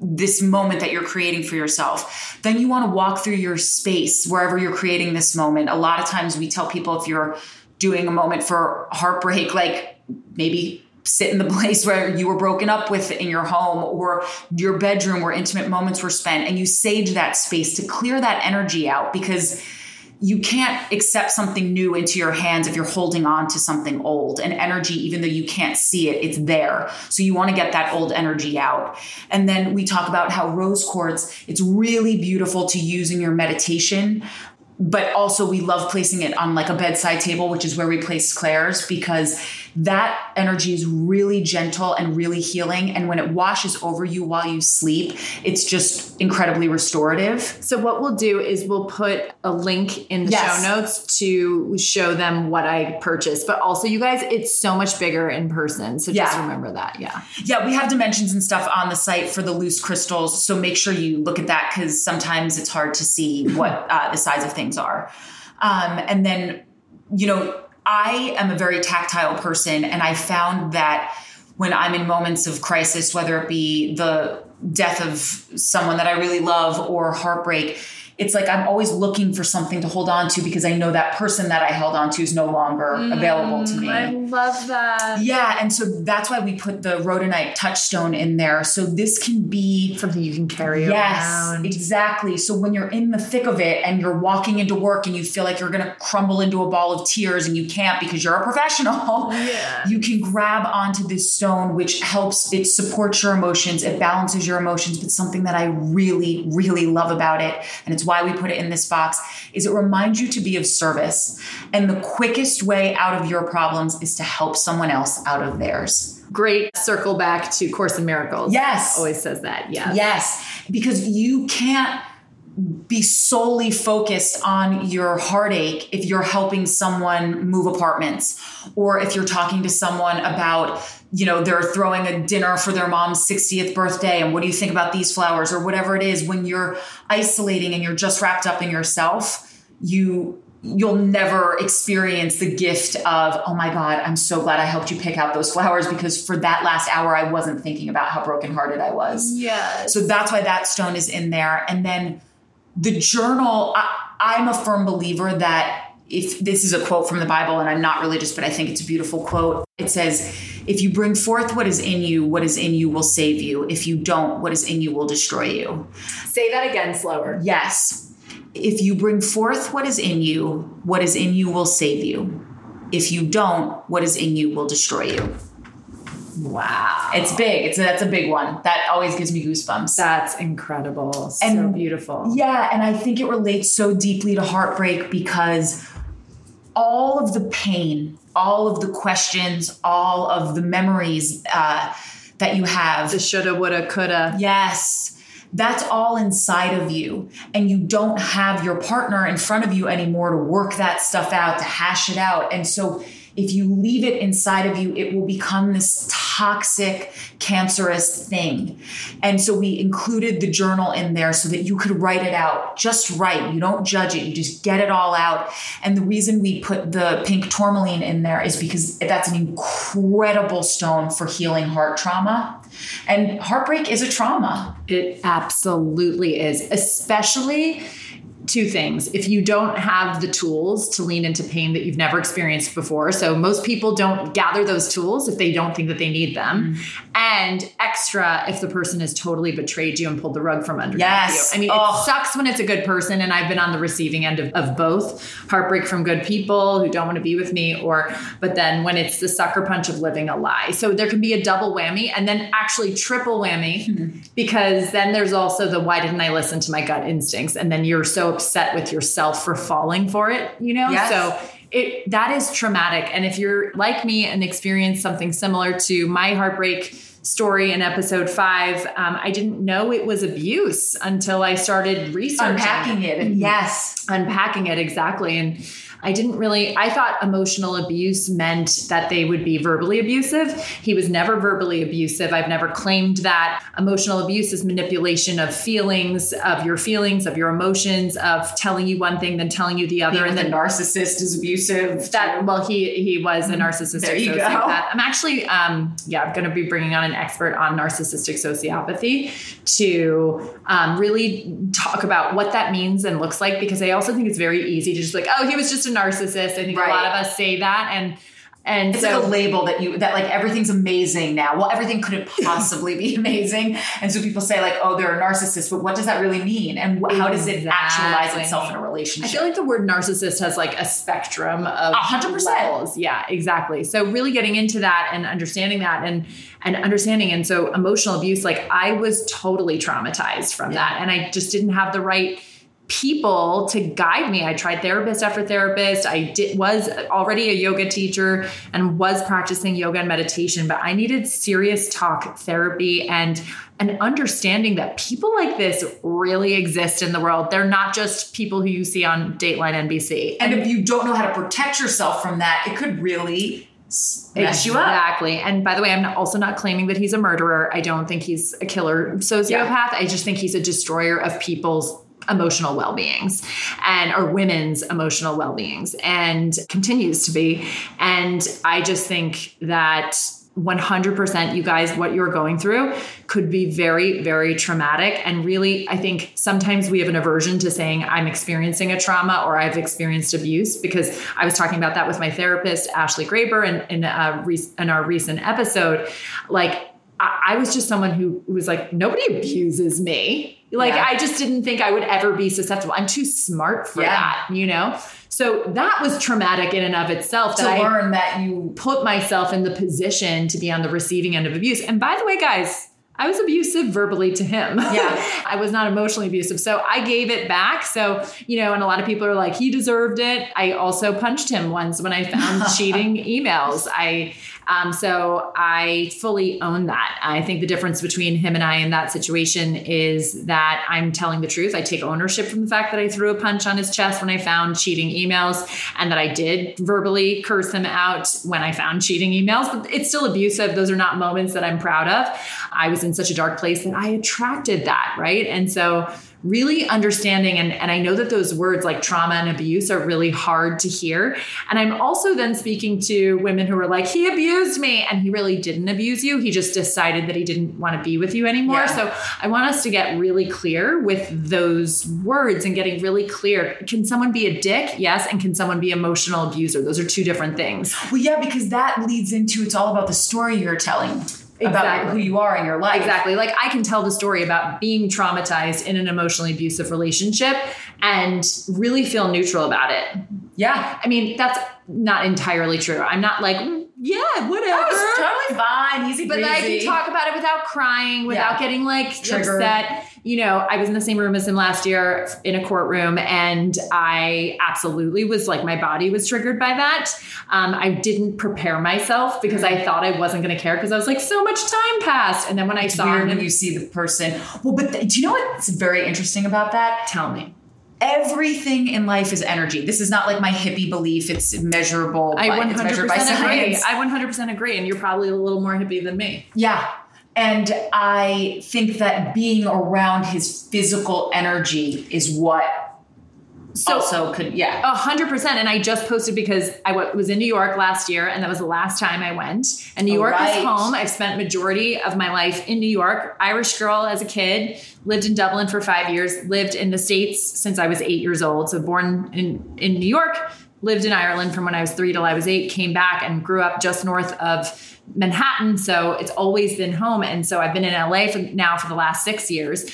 this moment that you're creating for yourself. Then you want to walk through your space wherever you're creating this moment. A lot of times we tell people if you're doing a moment for heartbreak, like maybe sit in the place where you were broken up with in your home or your bedroom where intimate moments were spent and you sage that space to clear that energy out because you can't accept something new into your hands if you're holding on to something old and energy even though you can't see it it's there. So you want to get that old energy out. And then we talk about how rose quartz it's really beautiful to use in your meditation but also we love placing it on like a bedside table which is where we place claire's because that energy is really gentle and really healing. And when it washes over you while you sleep, it's just incredibly restorative. So, what we'll do is we'll put a link in the yes. show notes to show them what I purchased. But also, you guys, it's so much bigger in person. So, just yeah. remember that. Yeah. Yeah. We have dimensions and stuff on the site for the loose crystals. So, make sure you look at that because sometimes it's hard to see what uh, the size of things are. Um, and then, you know, I am a very tactile person, and I found that when I'm in moments of crisis, whether it be the death of someone that I really love or heartbreak, it's like I'm always looking for something to hold on to because I know that person that I held on to is no longer mm, available to me. I love that. Yeah, and so that's why we put the rhodonite touchstone in there. So this can be something you can carry around. yes, around. exactly. So when you're in the thick of it and you're walking into work and you feel like you're going to crumble into a ball of tears and you can't because you're a professional, yeah. you can grab onto this stone which helps it supports your emotions, it balances your emotions, but something that I really, really love about it, and it's why we put it in this box, is it reminds you to be of service. And the quickest way out of your problems is to help someone else out of theirs. Great circle back to Course in Miracles. Yes. Always says that. Yeah. Yes. Because you can't be solely focused on your heartache if you're helping someone move apartments or if you're talking to someone about you know they're throwing a dinner for their mom's 60th birthday and what do you think about these flowers or whatever it is when you're isolating and you're just wrapped up in yourself you you'll never experience the gift of oh my god i'm so glad i helped you pick out those flowers because for that last hour i wasn't thinking about how brokenhearted i was Yes. so that's why that stone is in there. And then the journal, I, I'm a firm believer that if this is a quote from the Bible, and I'm not religious, but I think it's a beautiful quote. It says, If you bring forth what is in you, what is in you will save you. If you don't, what is in you will destroy you. Say that again slower. Yes. If you bring forth what is in you, what is in you will save you. If you don't, what is in you will destroy you. Wow. It's big. It's that's a big one. That always gives me goosebumps. That's incredible. So And- beautiful. Yeah, and I think it relates so deeply to heartbreak because all of the pain, all of the questions, all of the memories uh, that you have, The shoulda, woulda, coulda. yes, that's all inside of you. And you don't have your partner in front of you anymore to work that stuff out, to hash it out. And so if you leave it inside of you, it will become this toxic, cancerous thing. And so we included the journal in there so that you could write it out. Just write. You don't judge it. You just get it all out. And the reason we put the pink tourmaline in there is because that's an incredible stone for healing heart trauma. And heartbreak is a trauma. It absolutely is, especially two things. If you don't have the tools to lean into pain that you've never experienced before, so most people don't gather those tools if they don't think that they need them, mm-hmm. and extra if the person has totally betrayed you and pulled the rug from underneath Yes. you. I mean, Oh. it sucks when it's a good person, and I've been on the receiving end of, of both heartbreak from good people who don't want to be with me, or but then when it's the sucker punch of living a lie. So there can be a double whammy and then actually triple whammy hmm. because then there's also the why didn't I listen to my gut instincts? And then you're so upset with yourself for falling for it, you know? Yes. So it that is traumatic. And if you're like me and experience something similar to my heartbreak story in episode five, um, I didn't know it was abuse until I started researching Unpacking it. Yes. unpacking it exactly and i didn't really i thought emotional abuse meant that they would be verbally abusive. He was never verbally abusive. I've never claimed that. Emotional abuse is manipulation of feelings of your feelings of your emotions of telling you one thing then telling you the other Being and the then narcissist is abusive. that well he he was a narcissistic There you go. sociopath. I'm actually um yeah i'm going to be bringing on an expert on narcissistic sociopathy to um, really talk about what that means and looks like because i also think it's very easy to just like oh he was just a narcissist i think Right. a lot of us say that and and It's so like a label that you that like everything's amazing now. Well, everything couldn't possibly be amazing, and so people say like, "Oh, they're a narcissist," but what does that really mean? And wh- how does it actualize Exactly. itself in a relationship? I feel like the word narcissist has like a spectrum of hundred percent. levels. Yeah, exactly. So really getting into that and understanding that and and understanding and so emotional abuse, like I was totally traumatized from that, and I just didn't have the right people to guide me. I tried therapist after therapist. I did was already a yoga teacher and was practicing yoga and meditation, but I needed serious talk therapy and an understanding that people like this really exist in the world. They're not just people who you see on Dateline NBC. and if you don't know how to protect yourself from that, it could really mess you up. Exactly. And by the way, I'm not- also not claiming that he's a murderer. I don't think he's a killer sociopath. Yeah. I just think he's a destroyer of people's emotional well-beings and or women's emotional well-beings and continues to be. And i just think that 100% you guys what you're going through could be very very traumatic. And really i think sometimes we have an aversion to saying i'm experiencing a trauma or i've experienced abuse because i was talking about that with my therapist ashley graber in, in, a, in our recent episode. Like I was just someone who was like nobody abuses me like Yeah. i just didn't think i would ever be susceptible i'm too smart for Yeah. that you know so that was traumatic in and of itself To that I, learn that you put myself in the position to be on the receiving end of abuse. And by the way, guys, I was abusive verbally to him. Yeah. I was not emotionally abusive. So I gave it back. So, you know, and a lot of people are like, he deserved it. I also punched him once when I found cheating emails. I, um, so I fully own that. I think the difference between him and I in that situation is that I'm telling the truth. I take ownership from the fact that I threw a punch on his chest when I found cheating emails and that I did verbally curse him out when I found cheating emails. But it's still abusive. Those are not moments that I'm proud of. I was in such a dark place that I attracted that, right? And so really understanding and, and i know that those words like trauma and abuse are really hard to hear. And i'm also then speaking to women who are like he abused me and he really didn't abuse you. He just decided that he didn't want to be with you anymore. Yeah. so i want us to get really clear with those words and getting really clear. Can someone be a dick? Yes. And can someone be emotional abuser? Those are two different things. Well yeah because that leads into it's all about the story you're telling exactly. about who you are in your life. Exactly. Like I can tell the story about being traumatized in an emotionally abusive relationship and really feel neutral about it. Yeah. I mean, that's not entirely true. I'm not like, mm, yeah, whatever. Oh, totally fine, easy But I can talk about it without crying, without yeah. getting like Triggered. upset. You know, I was in the same room as him last year in a courtroom, and I absolutely was like, my body was triggered by that. Um, I didn't prepare myself because I thought I wasn't going to care because I was like, so much time passed. And then when I it's saw him, when you see the person, well, but th- do you know what's very interesting about that? Tell me everything in life is energy. This is not like my hippie belief. It's measurable. I 100% agree. I 100% agree. And you're probably a little more hippie than me. Yeah. And I think that being around his physical energy is what so also could yeah. a hundred percent. And i just posted because I was in new york last year and that was the last time i went. And new york right. is home. I've spent majority of my life in new york. Irish girl as a kid lived in dublin for five years lived in the states since i was eight years old. So born in in new york lived in ireland from when i was three till i was eight came back and grew up just north of Manhattan, so it's always been home. And so I've been in LA for now for the last six years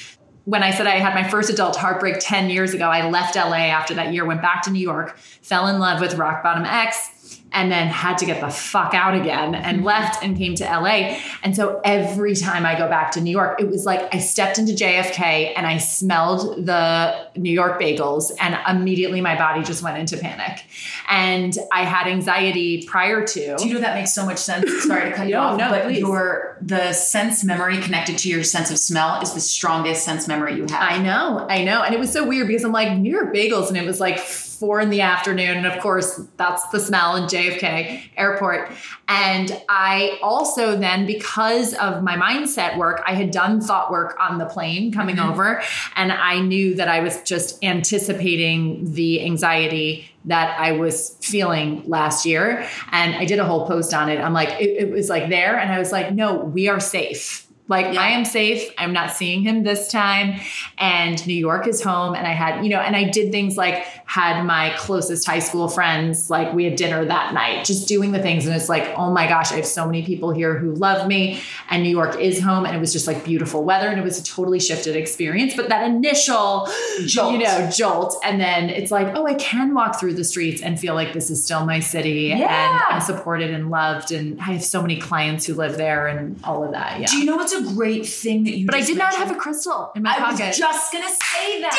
when I said I had my first adult heartbreak 10 years ago, I left LA after that year, went back to New York, fell in love with Rock Bottom X, and then had to get the fuck out again and mm-hmm. left and came to LA. And so every time I go back to New York, it was like I stepped into JFK and I smelled the New York bagels and immediately my body just went into panic. And I had anxiety prior to. Do you know that makes so much sense? Sorry to cut you no, off, no, but please. your the sense memory connected to your sense of smell is the strongest sense memory you have. I know, I know. And it was so weird because I'm like, New York bagels, and it was like four in the afternoon. And of course, that's the smell in JFK airport. And I also then, because of my mindset work, I had done thought work on the plane coming mm-hmm. over. And I knew that I was just anticipating the anxiety that I was feeling last year. And I did a whole post on it. I'm like, it, it was like there. And I was like, no, we are safe like yeah. I am safe. I'm not seeing him this time. And New York is home. And I had, you know, and I did things like had my closest high school friends, like we had dinner that night, just doing the things. And it's like, oh my gosh, I have so many people here who love me. And New York is home. And it was just like beautiful weather. And it was a totally shifted experience. But that initial jolt, you know, jolt. And then it's like, oh, I can walk through the streets and feel like this is still my city. Yeah. And I'm supported and loved. And I have so many clients who live there and all of that. Yeah. Do you know what's a Um, great thing that you. But I did mentioned. not have a crystal in my I pocket. I was just gonna say that.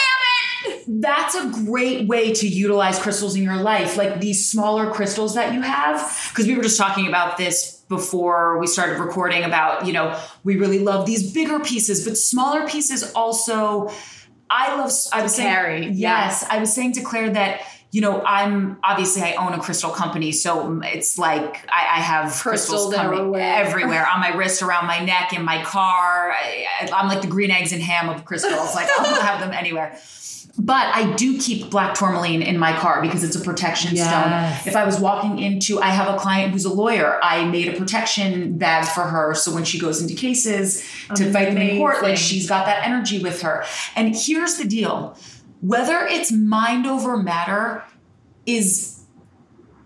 Damn it! That's a great way to utilize crystals in your life, like these smaller crystals that you have. Because we were just talking about this before we started recording about you know we really love these bigger pieces, but smaller pieces also. I love. I was carry. Saying, yes, I was saying to Claire that you know, I'm obviously I own a crystal company, so it's like I, I have crystals, everywhere. everywhere on my wrist, around my neck, in my car. I, am like the green eggs and ham of crystals. Like I'll have them anywhere. But I do keep black tourmaline in my car because it's a protection yes. stone. If I was walking into, I have a client who's a lawyer. I made a protection bag for her. So when she goes into cases to fight them in court, like she's got that energy with her. And here's the deal whether it's mind over matter is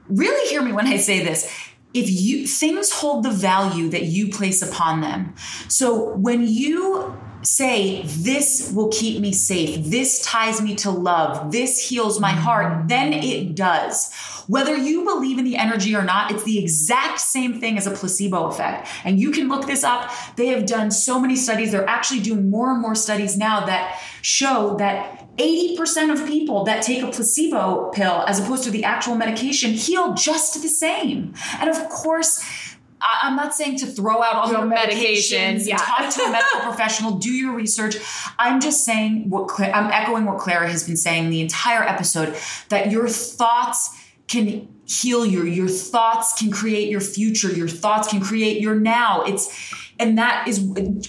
really hear me when I say this. If you things hold the value that you place upon them. So when you say, This will keep me safe, this ties me to love, this heals my heart, mm-hmm. then it does. Whether you believe in the energy or not, it's the exact same thing as a placebo effect. And you can look this up. They have done so many studies. They're actually doing more and more studies now that show that 80% of people that take a placebo pill as opposed to the actual medication heal just the same. And of course, I- am not saying to throw out all your, Your medications, medications, yeah. talk to a medical professional, do your research. I'm just saying what Cla- I'm echoing what Claire has been saying the entire episode that your thoughts can heal you. Your thoughts can create your future. Your thoughts can create your now. It's and that is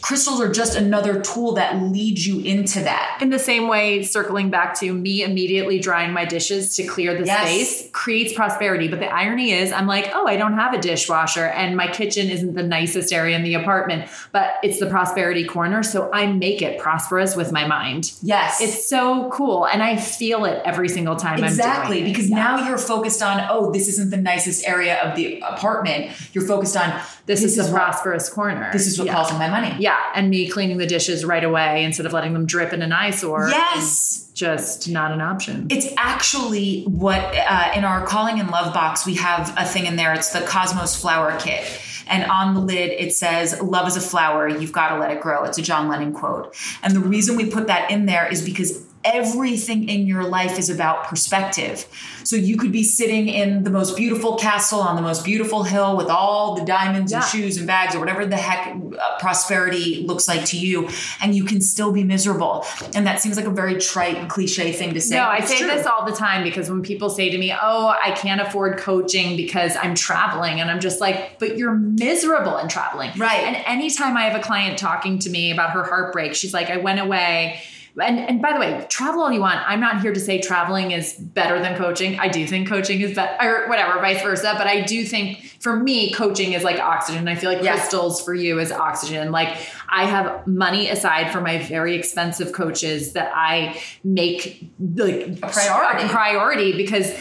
crystals are just another tool that leads you into that. In the same way, circling back to me immediately drying my dishes to clear the Yes. space creates prosperity. But the irony is, I'm like, oh, I don't have a dishwasher and my kitchen isn't the nicest area in the apartment, but it's the prosperity corner. So I make it prosperous with my mind. Yes. It's so cool. And I feel it every single time Exactly, I'm doing it. because Yeah. now you're focused on, oh, this isn't the nicest area of the apartment. You're focused on this, is, the what- prosperous corner. This is what yeah. calls in my money. Yeah, and me cleaning the dishes right away instead of letting them drip in an eyesore. Yes. just not an option. It's actually what uh, in our calling and love box we have a thing in there. It's the Cosmos Flower Kit, and on the lid it says "Love is a flower. You've got to let it grow." It's a John Lennon quote, and the reason we put that in there is because everything in your life is about perspective. So you could be sitting in the most beautiful castle on the most beautiful hill with all the diamonds and shoes and bags or whatever the heck uh, prosperity looks like to you, and you can still be miserable. And that seems like a very trite and cliche thing to say. No, I say true. this all the time because when people say to me, "Oh, I can't afford coaching because I'm traveling," and I'm just like, "But you're miserable in traveling." Right. And anytime I have a client talking to me about her heartbreak, she's like, "I went away." And, and by the way, travel all you want. I'm not here to say traveling is better than coaching. I do think coaching is better, or whatever, vice versa. But I do think for me, coaching is like oxygen. I feel like Yeah. crystals for you is oxygen. Like I have money aside for my very expensive coaches that I make like A priority. a priority because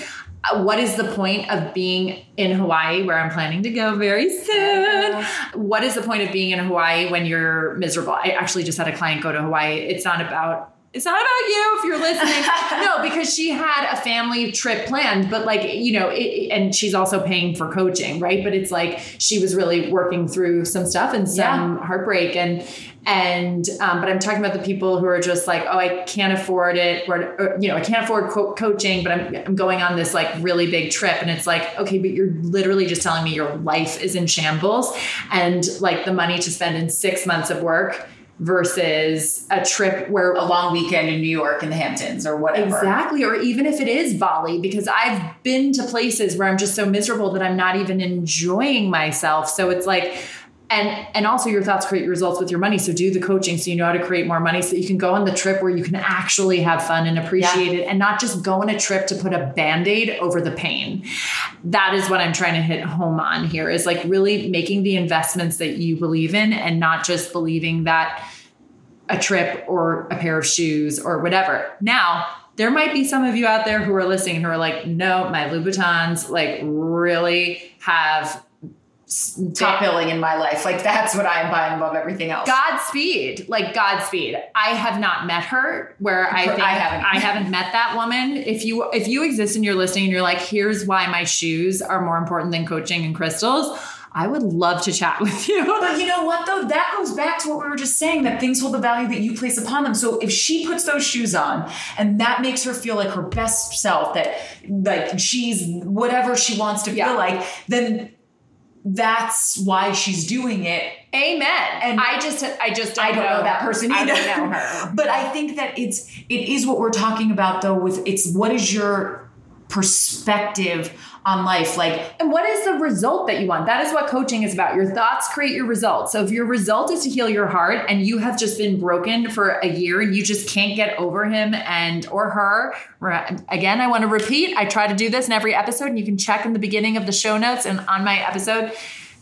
Uh, what is the point of being in Hawaii where I'm planning to go very soon? What is the point of being in Hawaii when you're miserable? I actually just had a client go to Hawaii. It's not about it's not about you if you're listening. no, because she had a family trip planned, but like, you know, it, and she's also paying for coaching, right? But it's like she was really working through some stuff and some heartbreak and and um, but I'm talking about the people who are just like, oh, I can't afford it, or, or, you know, I can't afford co- coaching, but I'm I'm going on this like really big trip, and it's like, okay, but you're literally just telling me your life is in shambles, and like the money to spend in six months of work versus a trip where a long weekend in New York in the Hamptons or whatever. Exactly. Or even if it is Bali, because I've been to places where I'm just so miserable that I'm not even enjoying myself. So it's like, and and also your thoughts create your results with your money. So do the coaching so you know how to create more money so that you can go on the trip where you can actually have fun and appreciate it and not just go on a trip to put a band-aid over the pain. That is what I'm trying to hit home on here is like really making the investments that you believe in and not just believing that a trip or a pair of shoes or whatever. Now, there might be some of you out there who are listening who are like, no, my Louboutins like really have Top billing in my life. Like that's what I am buying above everything else. Godspeed, like Godspeed. I have not met her. Where I think I haven't. I haven't met that woman. If you if you exist and you're listening and you're like, here's why my shoes are more important than coaching and crystals. I would love to chat with you. But you know what though? That goes back to what we were just saying that things hold the value that you place upon them. So if she puts those shoes on and that makes her feel like her best self, that like she's whatever she wants to Yeah. feel like, then that's why she's doing it. Amen. And- I just I just don't, I don't know that person I don't know her. But I think that it's it is what we're talking about though with it's what is your perspective on life like And what is the result that you want? That is what coaching is about. Your thoughts create your results. So if your result is to heal your heart and you have just been broken for a year and you just can't get over him and or her, again, I want to repeat, I try to do this in every episode and you can check in the beginning of the show notes and on my episode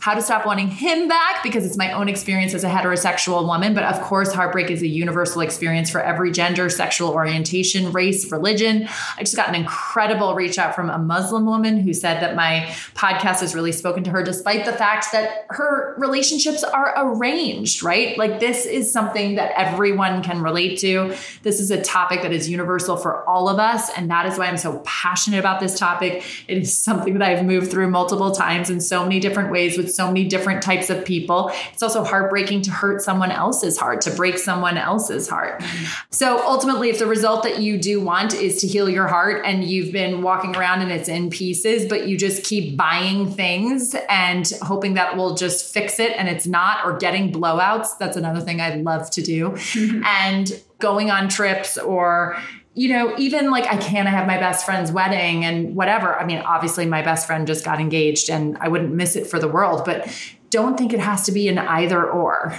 how to stop wanting him back because it's my own experience as a heterosexual woman. But of course, heartbreak is a universal experience for every gender, sexual orientation, race, religion. I just got an incredible reach out from a Muslim woman who said that my podcast has really spoken to her, despite the fact that her relationships are arranged, right? Like, this is something that everyone can relate to. This is a topic that is universal for all of us. And that is why I'm so passionate about this topic. It is something that I've moved through multiple times in so many different ways with so many different types of people. It's also heartbreaking to hurt someone else's heart, to break someone else's heart. So ultimately, if the result that you do want is to heal your heart and you've been walking around and it's in pieces, but you just keep buying things and hoping that will just fix it and it's not, or getting blowouts, that's another thing I love to do. and going on trips or you know, even like I can't have my best friend's wedding and whatever. I mean, obviously my best friend just got engaged and I wouldn't miss it for the world, but don't think it has to be an either or.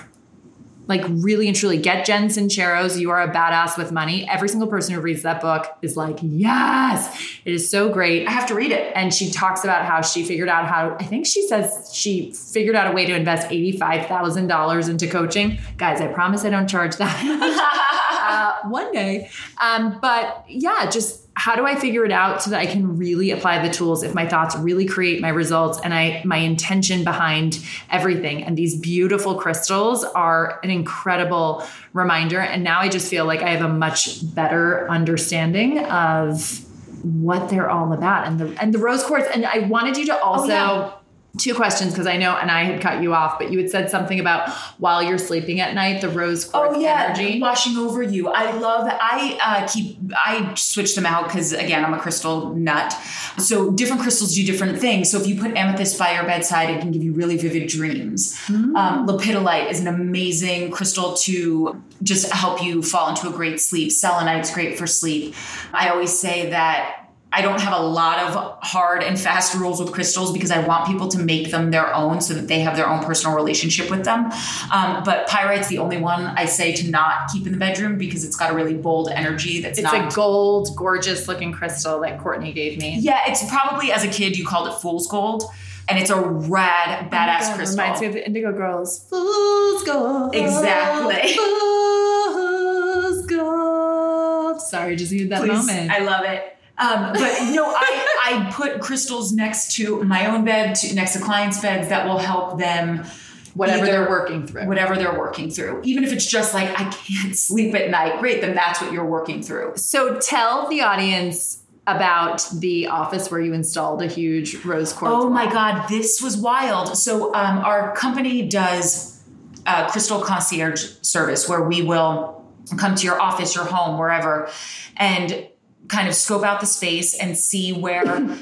Like really and truly get Jen Sincero's You Are a Badass with Money. Every single person who reads that book is like, yes, it is so great. I have to read it. And she talks about how she figured out how, I think she says she figured out a way to invest $85,000 into coaching. Guys, I promise I don't charge that. uh, one day. Um, but yeah, just how do I figure it out so that I can really apply the tools if my thoughts really create my results and I my intention behind everything. And these beautiful crystals are an incredible reminder. And now I just feel like I have a much better understanding of what they're all about and the and the rose quartz. And I wanted you to also oh, yeah two questions because I know, and I had cut you off, but you had said something about while you're sleeping at night, the rose quartz oh, yeah, energy washing over you. I love. I uh, keep. I switch them out because again, I'm a crystal nut. So different crystals do different things. So if you put amethyst by your bedside, it can give you really vivid dreams. Mm. Um, lepidolite is an amazing crystal to just help you fall into a great sleep. Selenite's great for sleep. I always say that I don't have a lot of hard and fast rules with crystals because I want people to make them their own so that they have their own personal relationship with them. Um, but pyrite's the only one I say to not keep in the bedroom because it's got a really bold energy. That's it's not, a gold, gorgeous looking crystal that Courtney gave me. Yeah, it's probably as a kid you called it fool's gold and it's a rad, badass oh crystal. Reminds me of the Indigo Girls. Fool's gold. Exactly. Fool's gold. Sorry, just need that Please, moment. I love it. Um, but no, I, I put crystals next to my own bed, to, next to clients' beds that will help them whatever they're working through. Whatever they're working through. Even if it's just like, I can't sleep at night, great, then that's what you're working through. So tell the audience about the office where you installed a huge rose quartz. Oh my God, this was wild. So um, our company does a crystal concierge service where we will come to your office, your home, wherever, and kind of scope out the space and see where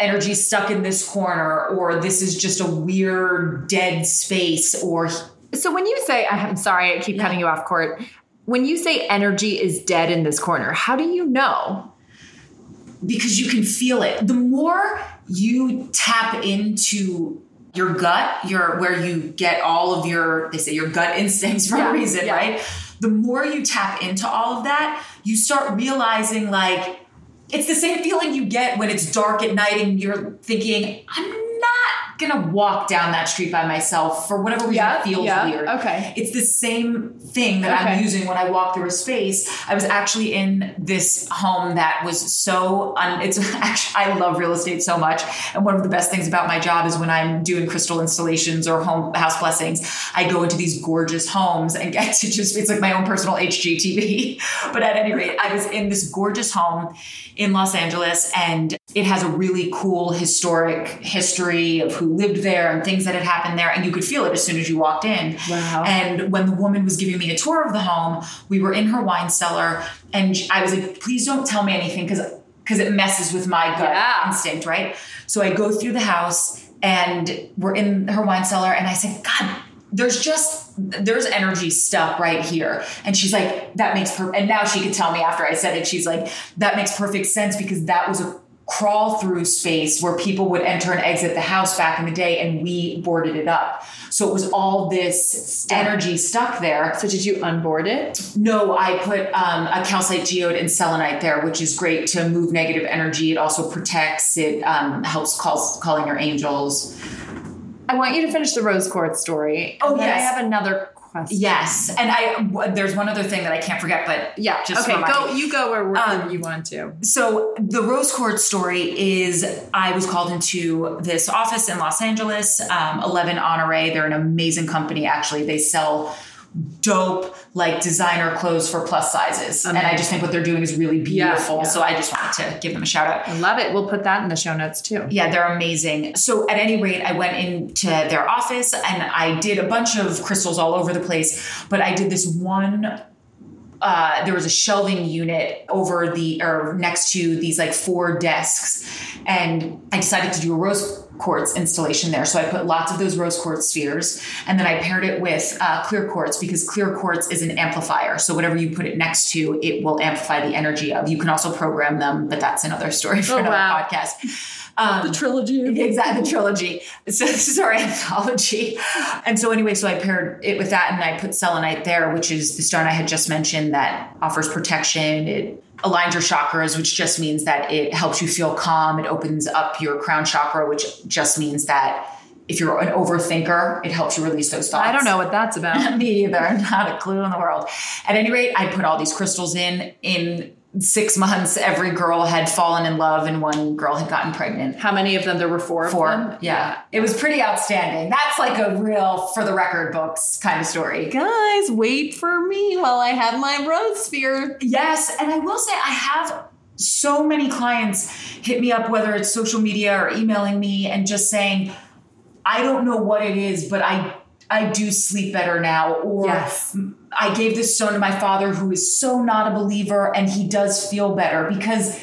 energy stuck in this corner or this is just a weird dead space or so when you say i'm sorry i keep cutting you off court. When you say energy is dead in this corner how do you know? Because you can feel it. The more you tap into your gut your where you get all of your they say your gut instincts for yeah, a reason yeah. right? The more you tap into all of that you start realizing like it's the same feeling you get when it's dark at night and you're thinking, I'm gonna walk down that street by myself for whatever reason yeah, feels yeah, weird. Okay. It's the same thing that okay. I'm using when I walk through a space. I was actually in this home that was so un- it's actually I love real estate so much. And one of the best things about my job is when I'm doing crystal installations or home house blessings, I go into these gorgeous homes and get to just it's like my own personal HGTV. but at any rate, I was in this gorgeous home in Los Angeles and it has a really cool historic history of who lived there and things that had happened there. And you could feel it as soon as you walked in. Wow. And when the woman was giving me a tour of the home, we were in her wine cellar and I was like, please don't tell me anything because because it messes with my gut yeah. instinct, right? So I go through the house and we're in her wine cellar and I said, God, there's just there's energy stuff right here and she's like that makes per and now she could tell me after i said it she's like that makes perfect sense because that was a crawl through space where people would enter and exit the house back in the day and we boarded it up. So it was all this energy stuck there. So did you unboard it? No, I put um, a calcite geode and selenite there, which is great to move negative energy. It also protects. It um, helps call, calling your angels. I want you to finish the rose quartz story. Oh, then I have another Yes, and I w- there's one other thing that I can't forget, but Yeah. Just okay. Go. me. You go where, Um, you want to. So the rose quartz story is I was called into this office in Los Angeles, um, 11 Honore. They're an amazing company. Actually, they sell dope like designer clothes for plus sizes, and I just think what they're doing is really beautiful. yeah. So I just wanted to give them a shout out. I love it. We'll put that in the show notes too. Yeah, they're amazing. So at any rate, I went into their office and I did a bunch of crystals all over the place, but I did this one uh, there was a shelving unit over the or next to these like four desks and i decided to do a rose quartz installation there. So i put lots of those rose quartz spheres and then i paired it with uh, clear quartz because clear quartz is an amplifier. So whatever you put it next to it will amplify the energy of. You can also program them but that's another story for Oh, another wow. podcast um, the trilogy. Exactly, the trilogy. So this is our anthology. And so anyway, so I paired it with that and I put selenite there, which is the stone I had just mentioned that offers protection. It aligns your chakras, which just means that it helps you feel calm. It opens up your crown chakra, which just means that if you're an overthinker, it helps you release those thoughts. I don't know what that's about. Me either. Not a clue in the world. At any rate, I put all these crystals in. In six months, every girl had fallen in love and one girl had gotten pregnant. How many of them? There were four. Four. Of them? Yeah. It was pretty outstanding. That's like a real for the record books kind of story. Guys, wait for me while I have my rose sphere. Yes. And I will say, I have so many clients hit me up, whether it's social media or emailing me and just saying, I don't know what it is, but I I do sleep better now. Or Yes. I gave this stone to my father who is so not a believer and he does feel better because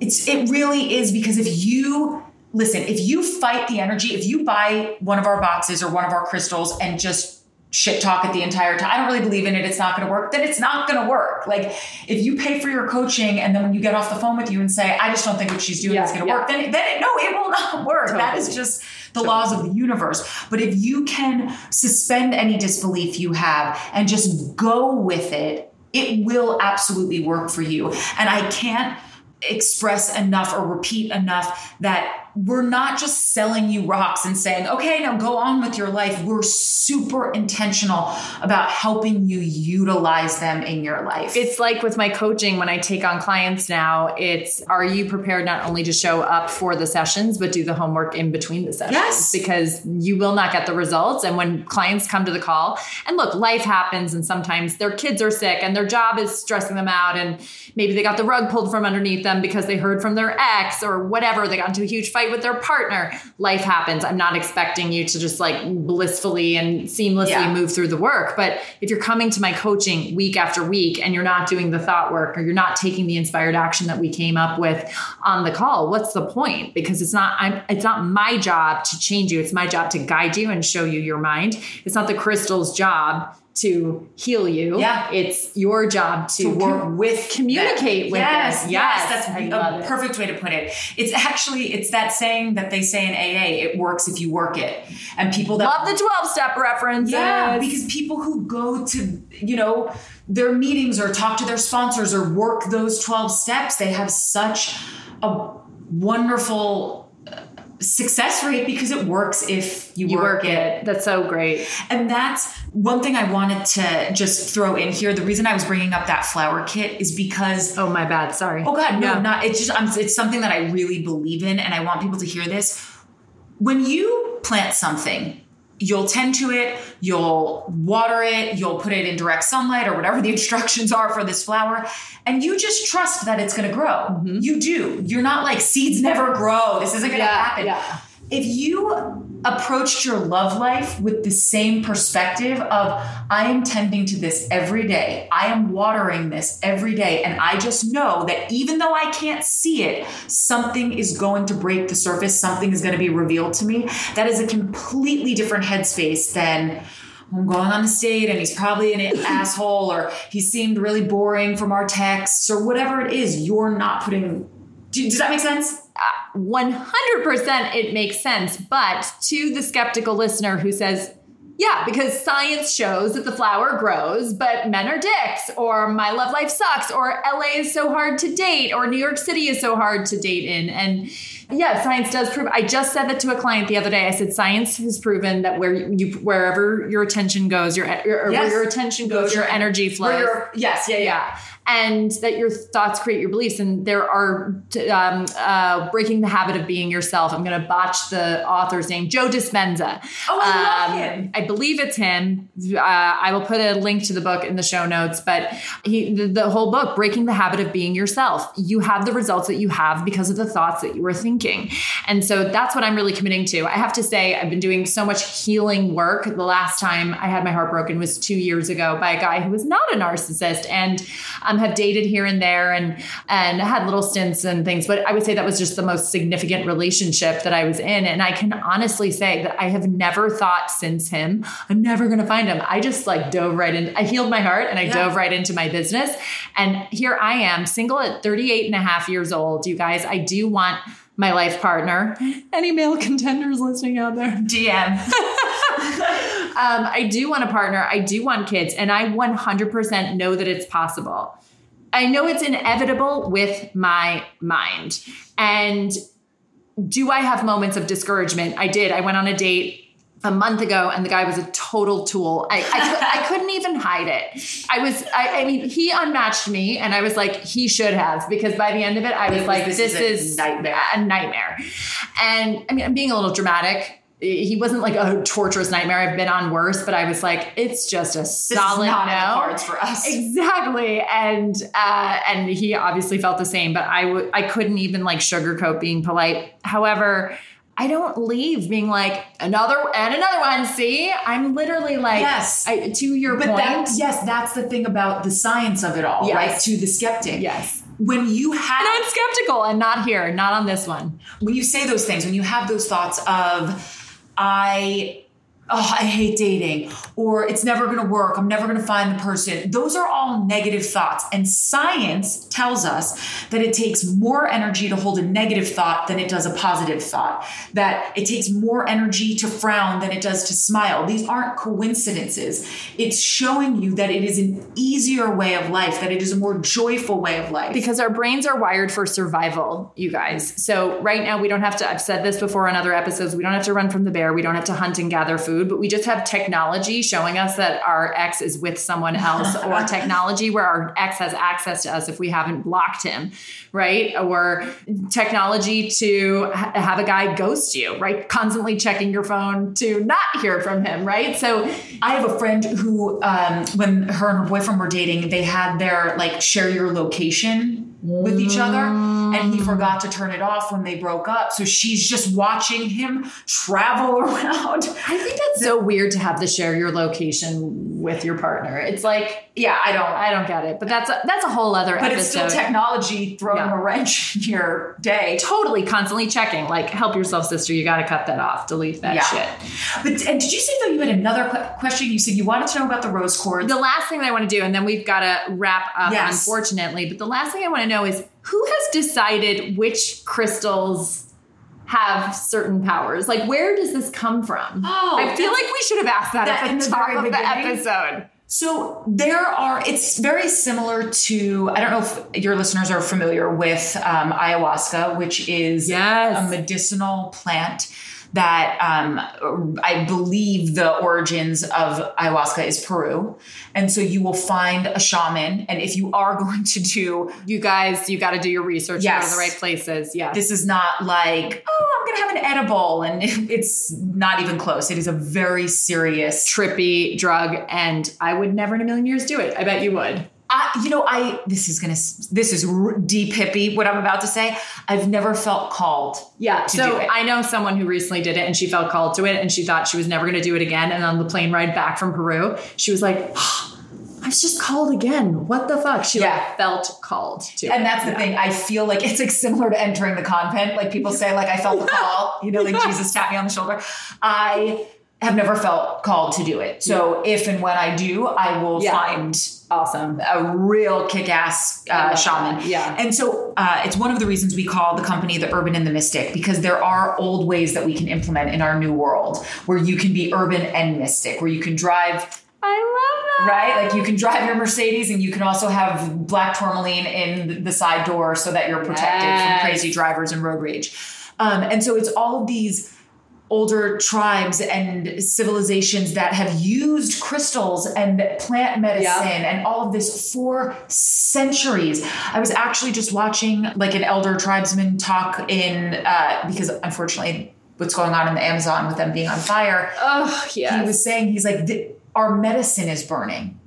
it's it really is because if you listen, if you fight the energy, if you buy one of our boxes or one of our crystals and just shit talk it the entire time, I don't really believe in it, it's not gonna work, then it's not gonna work. Like if you pay for your coaching and then when you get off the phone with you and say, I just don't think what she's doing Yeah, is gonna yeah. work, then, then it, no, it will not work. That is just the laws of the universe. But if you can suspend any disbelief you have and just go with it, it will absolutely work for you. And I can't express enough or repeat enough that we're not just selling you rocks and saying, okay, now go on with your life. We're super intentional about helping you utilize them in your life. It's like with my coaching when I take on clients now, it's are you prepared not only to show up for the sessions, but do the homework in between the sessions? Yes. Because you will not get the results. And when clients come to the call, and look, life happens, and sometimes their kids are sick and their job is stressing them out, and maybe they got the rug pulled from underneath them because they heard from their ex or whatever. They got into a huge fight with their partner. Life happens. I'm not expecting you to just like blissfully and seamlessly Yeah. move through the work. But if you're coming to my coaching week after week and you're not doing the thought work or you're not taking the inspired action that we came up with on the call, what's the point? Because it's not I'm it's not my job to change you. It's my job to guide you and show you your mind. It's not the crystal's job to heal you. Yeah. It's your job to, to work work with communicate with yes, them. yes, Yes, that's I a love it. perfect way to put it. It's actually it's that saying that they say in AA, it works if you work it. And people that Love the 12 step references. yeah, because people who go to, you know, their meetings or talk to their sponsors or work those 12 steps, they have such a wonderful success rate because it works if you, you work, work it. That's so great. and that's one thing I wanted to just throw in here. The reason I was bringing up that flower kit is because Oh my bad. Sorry. Oh God, no, Yeah. not. It's just I'm, it's something that I really believe in, and I want people to hear this. When you plant something, you'll tend to it, you'll water it, you'll put it in direct sunlight or whatever the instructions are for this flower, and you just trust that it's going to grow. Mm-hmm. You do. You're not like seeds never grow. This isn't going to happen. Yeah. If you approached your love life with the same perspective of I am tending to this every day, I am watering this every day, and I just know that even though I can't see it, something is going to break the surface, something is going to be revealed to me. That is a completely different headspace than I'm going on this date and he's probably an asshole or he seemed really boring from our texts or whatever it is. You're not putting. Do- Does that make sense? 100% it makes sense. But to the skeptical listener who says, yeah, because science shows that the flower grows, but men are dicks, or my love life sucks, or LA is so hard to date, or New York City is so hard to date in. And Yeah, science does prove. I just said that to a client the other day. I said science has proven that where you wherever your attention goes, your, your Yes. where your attention goes, your energy flows. Yes, yeah, yeah. yeah and that your thoughts create your beliefs. And there are um, uh, breaking the habit of being yourself. I'm going to botch the author's name joe dispenza. Oh, I love Um, him. i believe it's him. Uh, i will put a link to the book in the show notes but he the, the whole book breaking the habit of being yourself. You have the results that you have because of the thoughts that you were thinking. And so that's what i'm really committing to. I have to say i've been doing so much healing work. The last time i had my heart broken was two years ago by a guy who was not a narcissist. And um, have dated here and there and and had little stints and things but i would say that was just the most significant relationship that i was in and i can honestly say that i have never thought since him i'm never going to find him i just like dove right in i healed my heart and i Yeah. dove right into my business and here i am single at 38 and a half years old you guys i do want my life partner any male contenders listening out there DM. um, I do want a partner. I do want kids. And I 100% know that it's possible. I know it's inevitable with my mind. And do I have moments of discouragement? I did. I went on a date a month ago and the guy was a total tool. I, I, I couldn't even hide it. I was, I, I mean, he unmatched me and I was like, he should have, because by the end of it, I was was- like, this this, is a is nightmare. a nightmare. And I mean, I'm being a little dramatic. He wasn't like a torturous nightmare. I've been on worse, but I was like, it's just a solid no. cards for us. Exactly, and uh, and he obviously felt the same, but I w- I couldn't even like sugarcoat being polite. However, I don't leave being like another and another one. See, I'm literally like, Yes. I, to your But point. that, yes, that's the thing about the science of it all, Yes. right? To the skeptic. yes, When you and have I'm skeptical, and not here, not on this one. when you say those things, when you have those thoughts of, I, oh, I hate dating, or it's never going to work, I'm never going to find the person, those are all negative thoughts. And science tells us that it takes more energy to hold a negative thought than it does a positive thought, that it takes more energy to frown than it does to smile. These aren't coincidences. It's showing you that it is an easier way of life, that it is a more joyful way of life. because our brains are wired for survival, you guys. So right now we don't have to I've said this before on other episodes, we don't have to run from the bear, we don't have to hunt and gather food, but we just have technology showing us that our ex is with someone else or technology where our ex has access to us if we haven't blocked him, right? Or technology to ha- have a guy ghost you, right? Constantly checking your phone to not hear from him, right? So I have a friend who, um, when her and her boyfriend were dating, they had their like share your location with each other, and he forgot to turn it off when they broke up. So she's just watching him travel around. I think that's so weird to have to share your location with your partner. It's like, Yeah, I don't. I don't get it, but that's a, that's a whole other But episode. it's still technology throwing Yeah. a wrench in your day. totally constantly checking. Like, help yourself, sister. You got to cut that off. Delete that Yeah. shit. But and did you say though you had another question? You said you wanted to know about the rose quartz. The last thing that I want to do, and then we've got to wrap up, Yes. unfortunately. But the last thing I want to know is who has decided which crystals have certain powers? Like, where does this come from? Oh, I feel like we should have asked that, that at the the top of the episode. So there are, it's very similar to, I don't know if your listeners are familiar with um, ayahuasca, which is Yes. a medicinal plant that um, I believe the origins of ayahuasca is Peru. And so you will find a shaman. And if you are going to do, You guys, you got to do your research. Yes. Go to the right places. Yeah. this is not like, oh, I'm going to have an edible. And it's not even close. It is a very serious trippy drug, and I would never in a million years do it. I bet you would. I, you know, I this is gonna this is r- deep hippie. What I'm about to say, I've never felt called. Yeah. to so do it. I know someone who recently did it, and she felt called to it, and she thought she was never going to do it again. And on the plane ride back from Peru, she was like, "I was just called again. What the fuck?" She Yeah. like felt called to it. And that's the Yeah. thing. I feel like it's like similar to entering the convent. Like people say, like I felt the call. You know, like Jesus tapped me on the shoulder. I have never felt called to do it. So if and when I do, I will Yeah. find Awesome. a real kick-ass uh, shaman. that. Yeah. And so uh, it's one of the reasons we call the company the Urban and the Mystic because there are old ways that we can implement in our new world where you can be urban and mystic, where you can drive I love that. right? Like you can drive your Mercedes and you can also have black tourmaline in the side door so that you're protected Yes. from crazy drivers and road rage. Um, and so it's all of these older tribes and civilizations that have used crystals and plant medicine Yeah. and all of this for centuries. I was actually just watching like an elder tribesman talk in uh, because unfortunately what's going on in the Amazon with them being on fire. Oh, yeah. He was saying he's like our medicine is burning.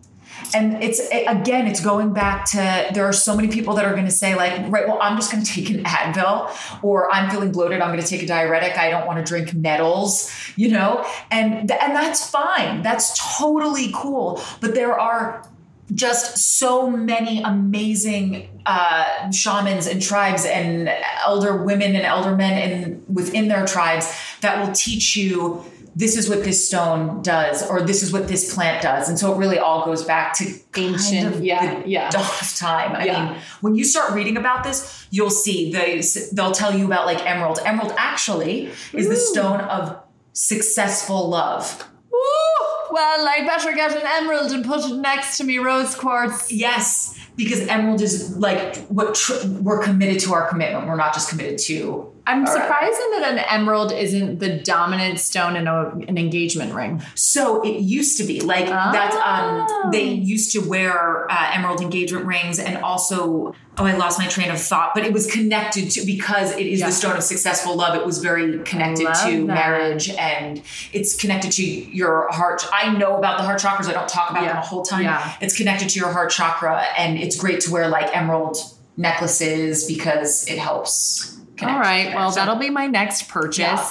And it's again, it's going back to there are so many people that are going to say like, right, well, I'm just going to take an Advil, or I'm feeling bloated, I'm going to take a diuretic. I don't want to drink nettles, you know, and th- and that's fine. That's totally cool. But there are just so many amazing uh, shamans and tribes and elder women and elder men and within their tribes that will teach you this is what this stone does or this is what this plant does and so it really all goes back to kind Ancient, of yeah, yeah. dawn of time i Yeah. mean when you start reading about this you'll see they they'll tell you about like emerald emerald actually is the stone of successful love Ooh, well, I better get an emerald and put it next to me rose quartz. Yes, because emerald is like what tr- we're committed to our commitment. We're not just committed to. I'm All right. surprised that an emerald isn't the dominant stone in a, an engagement ring. So it used to be like that's Oh. um they used to wear uh, emerald engagement rings and also oh I lost my train of thought but it was connected to because it is Yeah. the stone of successful love it was very connected to that. marriage and it's connected to your heart I know about the heart chakras I don't talk about Yeah. them a whole time Yeah. it's connected to your heart chakra and it's great to wear like emerald necklaces because it helps All right, well, So- that'll be my next purchase. Yeah.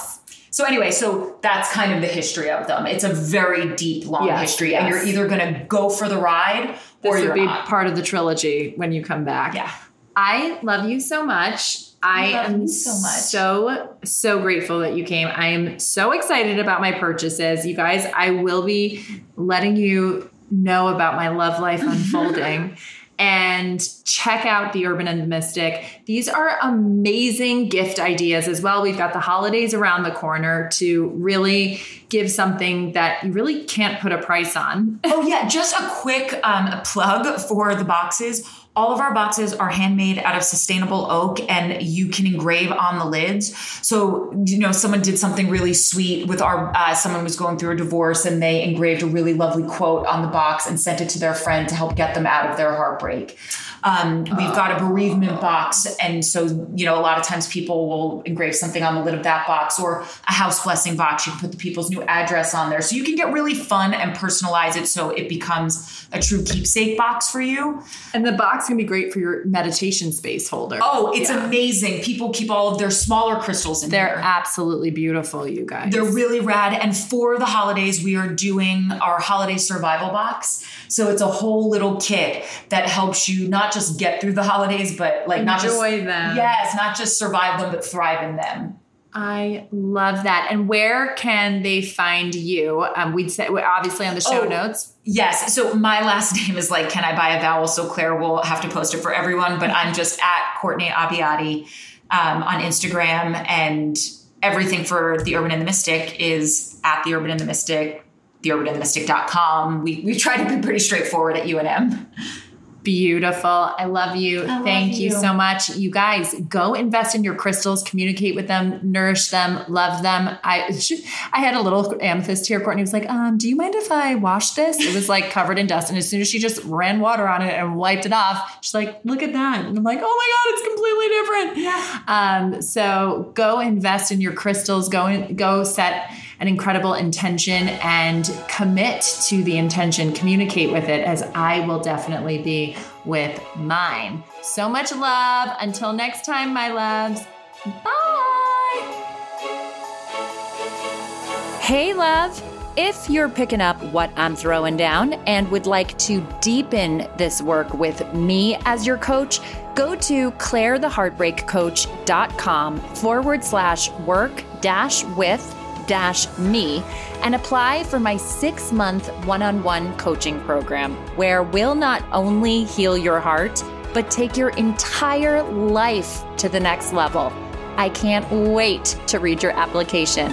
so anyway, so that's kind of the history of them. It's a very deep, long Yes, history, and you're either going to go for the ride or This you're be not. part of the trilogy when you come back. Yeah. I love you so much. I love am so much. so so grateful that you came. I am so excited about my purchases. You guys, I will be letting you know about my love life unfolding. And check out the Urban and the Mystic. These are amazing gift ideas as well. We've got the holidays around the corner to really give something that you really can't put a price on. oh yeah, just a quick um, plug for the boxes. All of our boxes are handmade out of sustainable oak and you can engrave on the lids. So, you know, someone did something really sweet with our, uh, someone was going through a divorce and they engraved a really lovely quote on the box and sent it to their friend to help get them out of their heartbreak. Um, we've got a bereavement box. And so, you know, a lot of times people will engrave something on the lid of that box or a house blessing box. You can put the people's new address on there. So you can get really fun and personalize it so it becomes a true keepsake box for you. And the box can be great for your meditation space holder. Oh, it's Yeah. amazing. People keep all of their smaller crystals in there. They're here. absolutely beautiful, you guys. They're really rad. And for the holidays, we are doing our holiday survival box. So it's a whole little kit that helps you not just get through the holidays, but like not just Enjoy them. Yes, not just survive them, but thrive in them. I love that. And where can they find you? Um, we'd say obviously on the show Oh. notes. Yes. So my last name is like, can I buy a vowel? So Claire will have to post it for everyone, but I'm just at Courtney Abbiati um, on Instagram and everything for the Urban and the Mystic is at the Urban and the Mystic, theurbanandthemystic.com. We, we try to be pretty straightforward at UNM. Beautiful. I love you. love Thank you. you. so much. You guys go invest in your crystals, communicate with them, nourish them, love them. I I had a little amethyst here. Courtney was like, um, do you mind if I wash this? It was like covered in dust. And as soon as she just ran water on it and wiped it off, she's like, look at that. And I'm like, oh my God, it's completely different. Yeah. Um, so go invest in your crystals, go in, go set an incredible intention and commit to the intention, communicate with it as I will definitely be with mine. So much love. Until next time, my loves. Bye. Hey, love. If you're picking up what I'm throwing down and would like to deepen this work with me as your coach, go to clairetheheartbreakcoach.com forward slash work dash with me and apply for my six month one on one coaching program where we'll not only heal your heart, but take your entire life to the next level. I can't wait to read your application.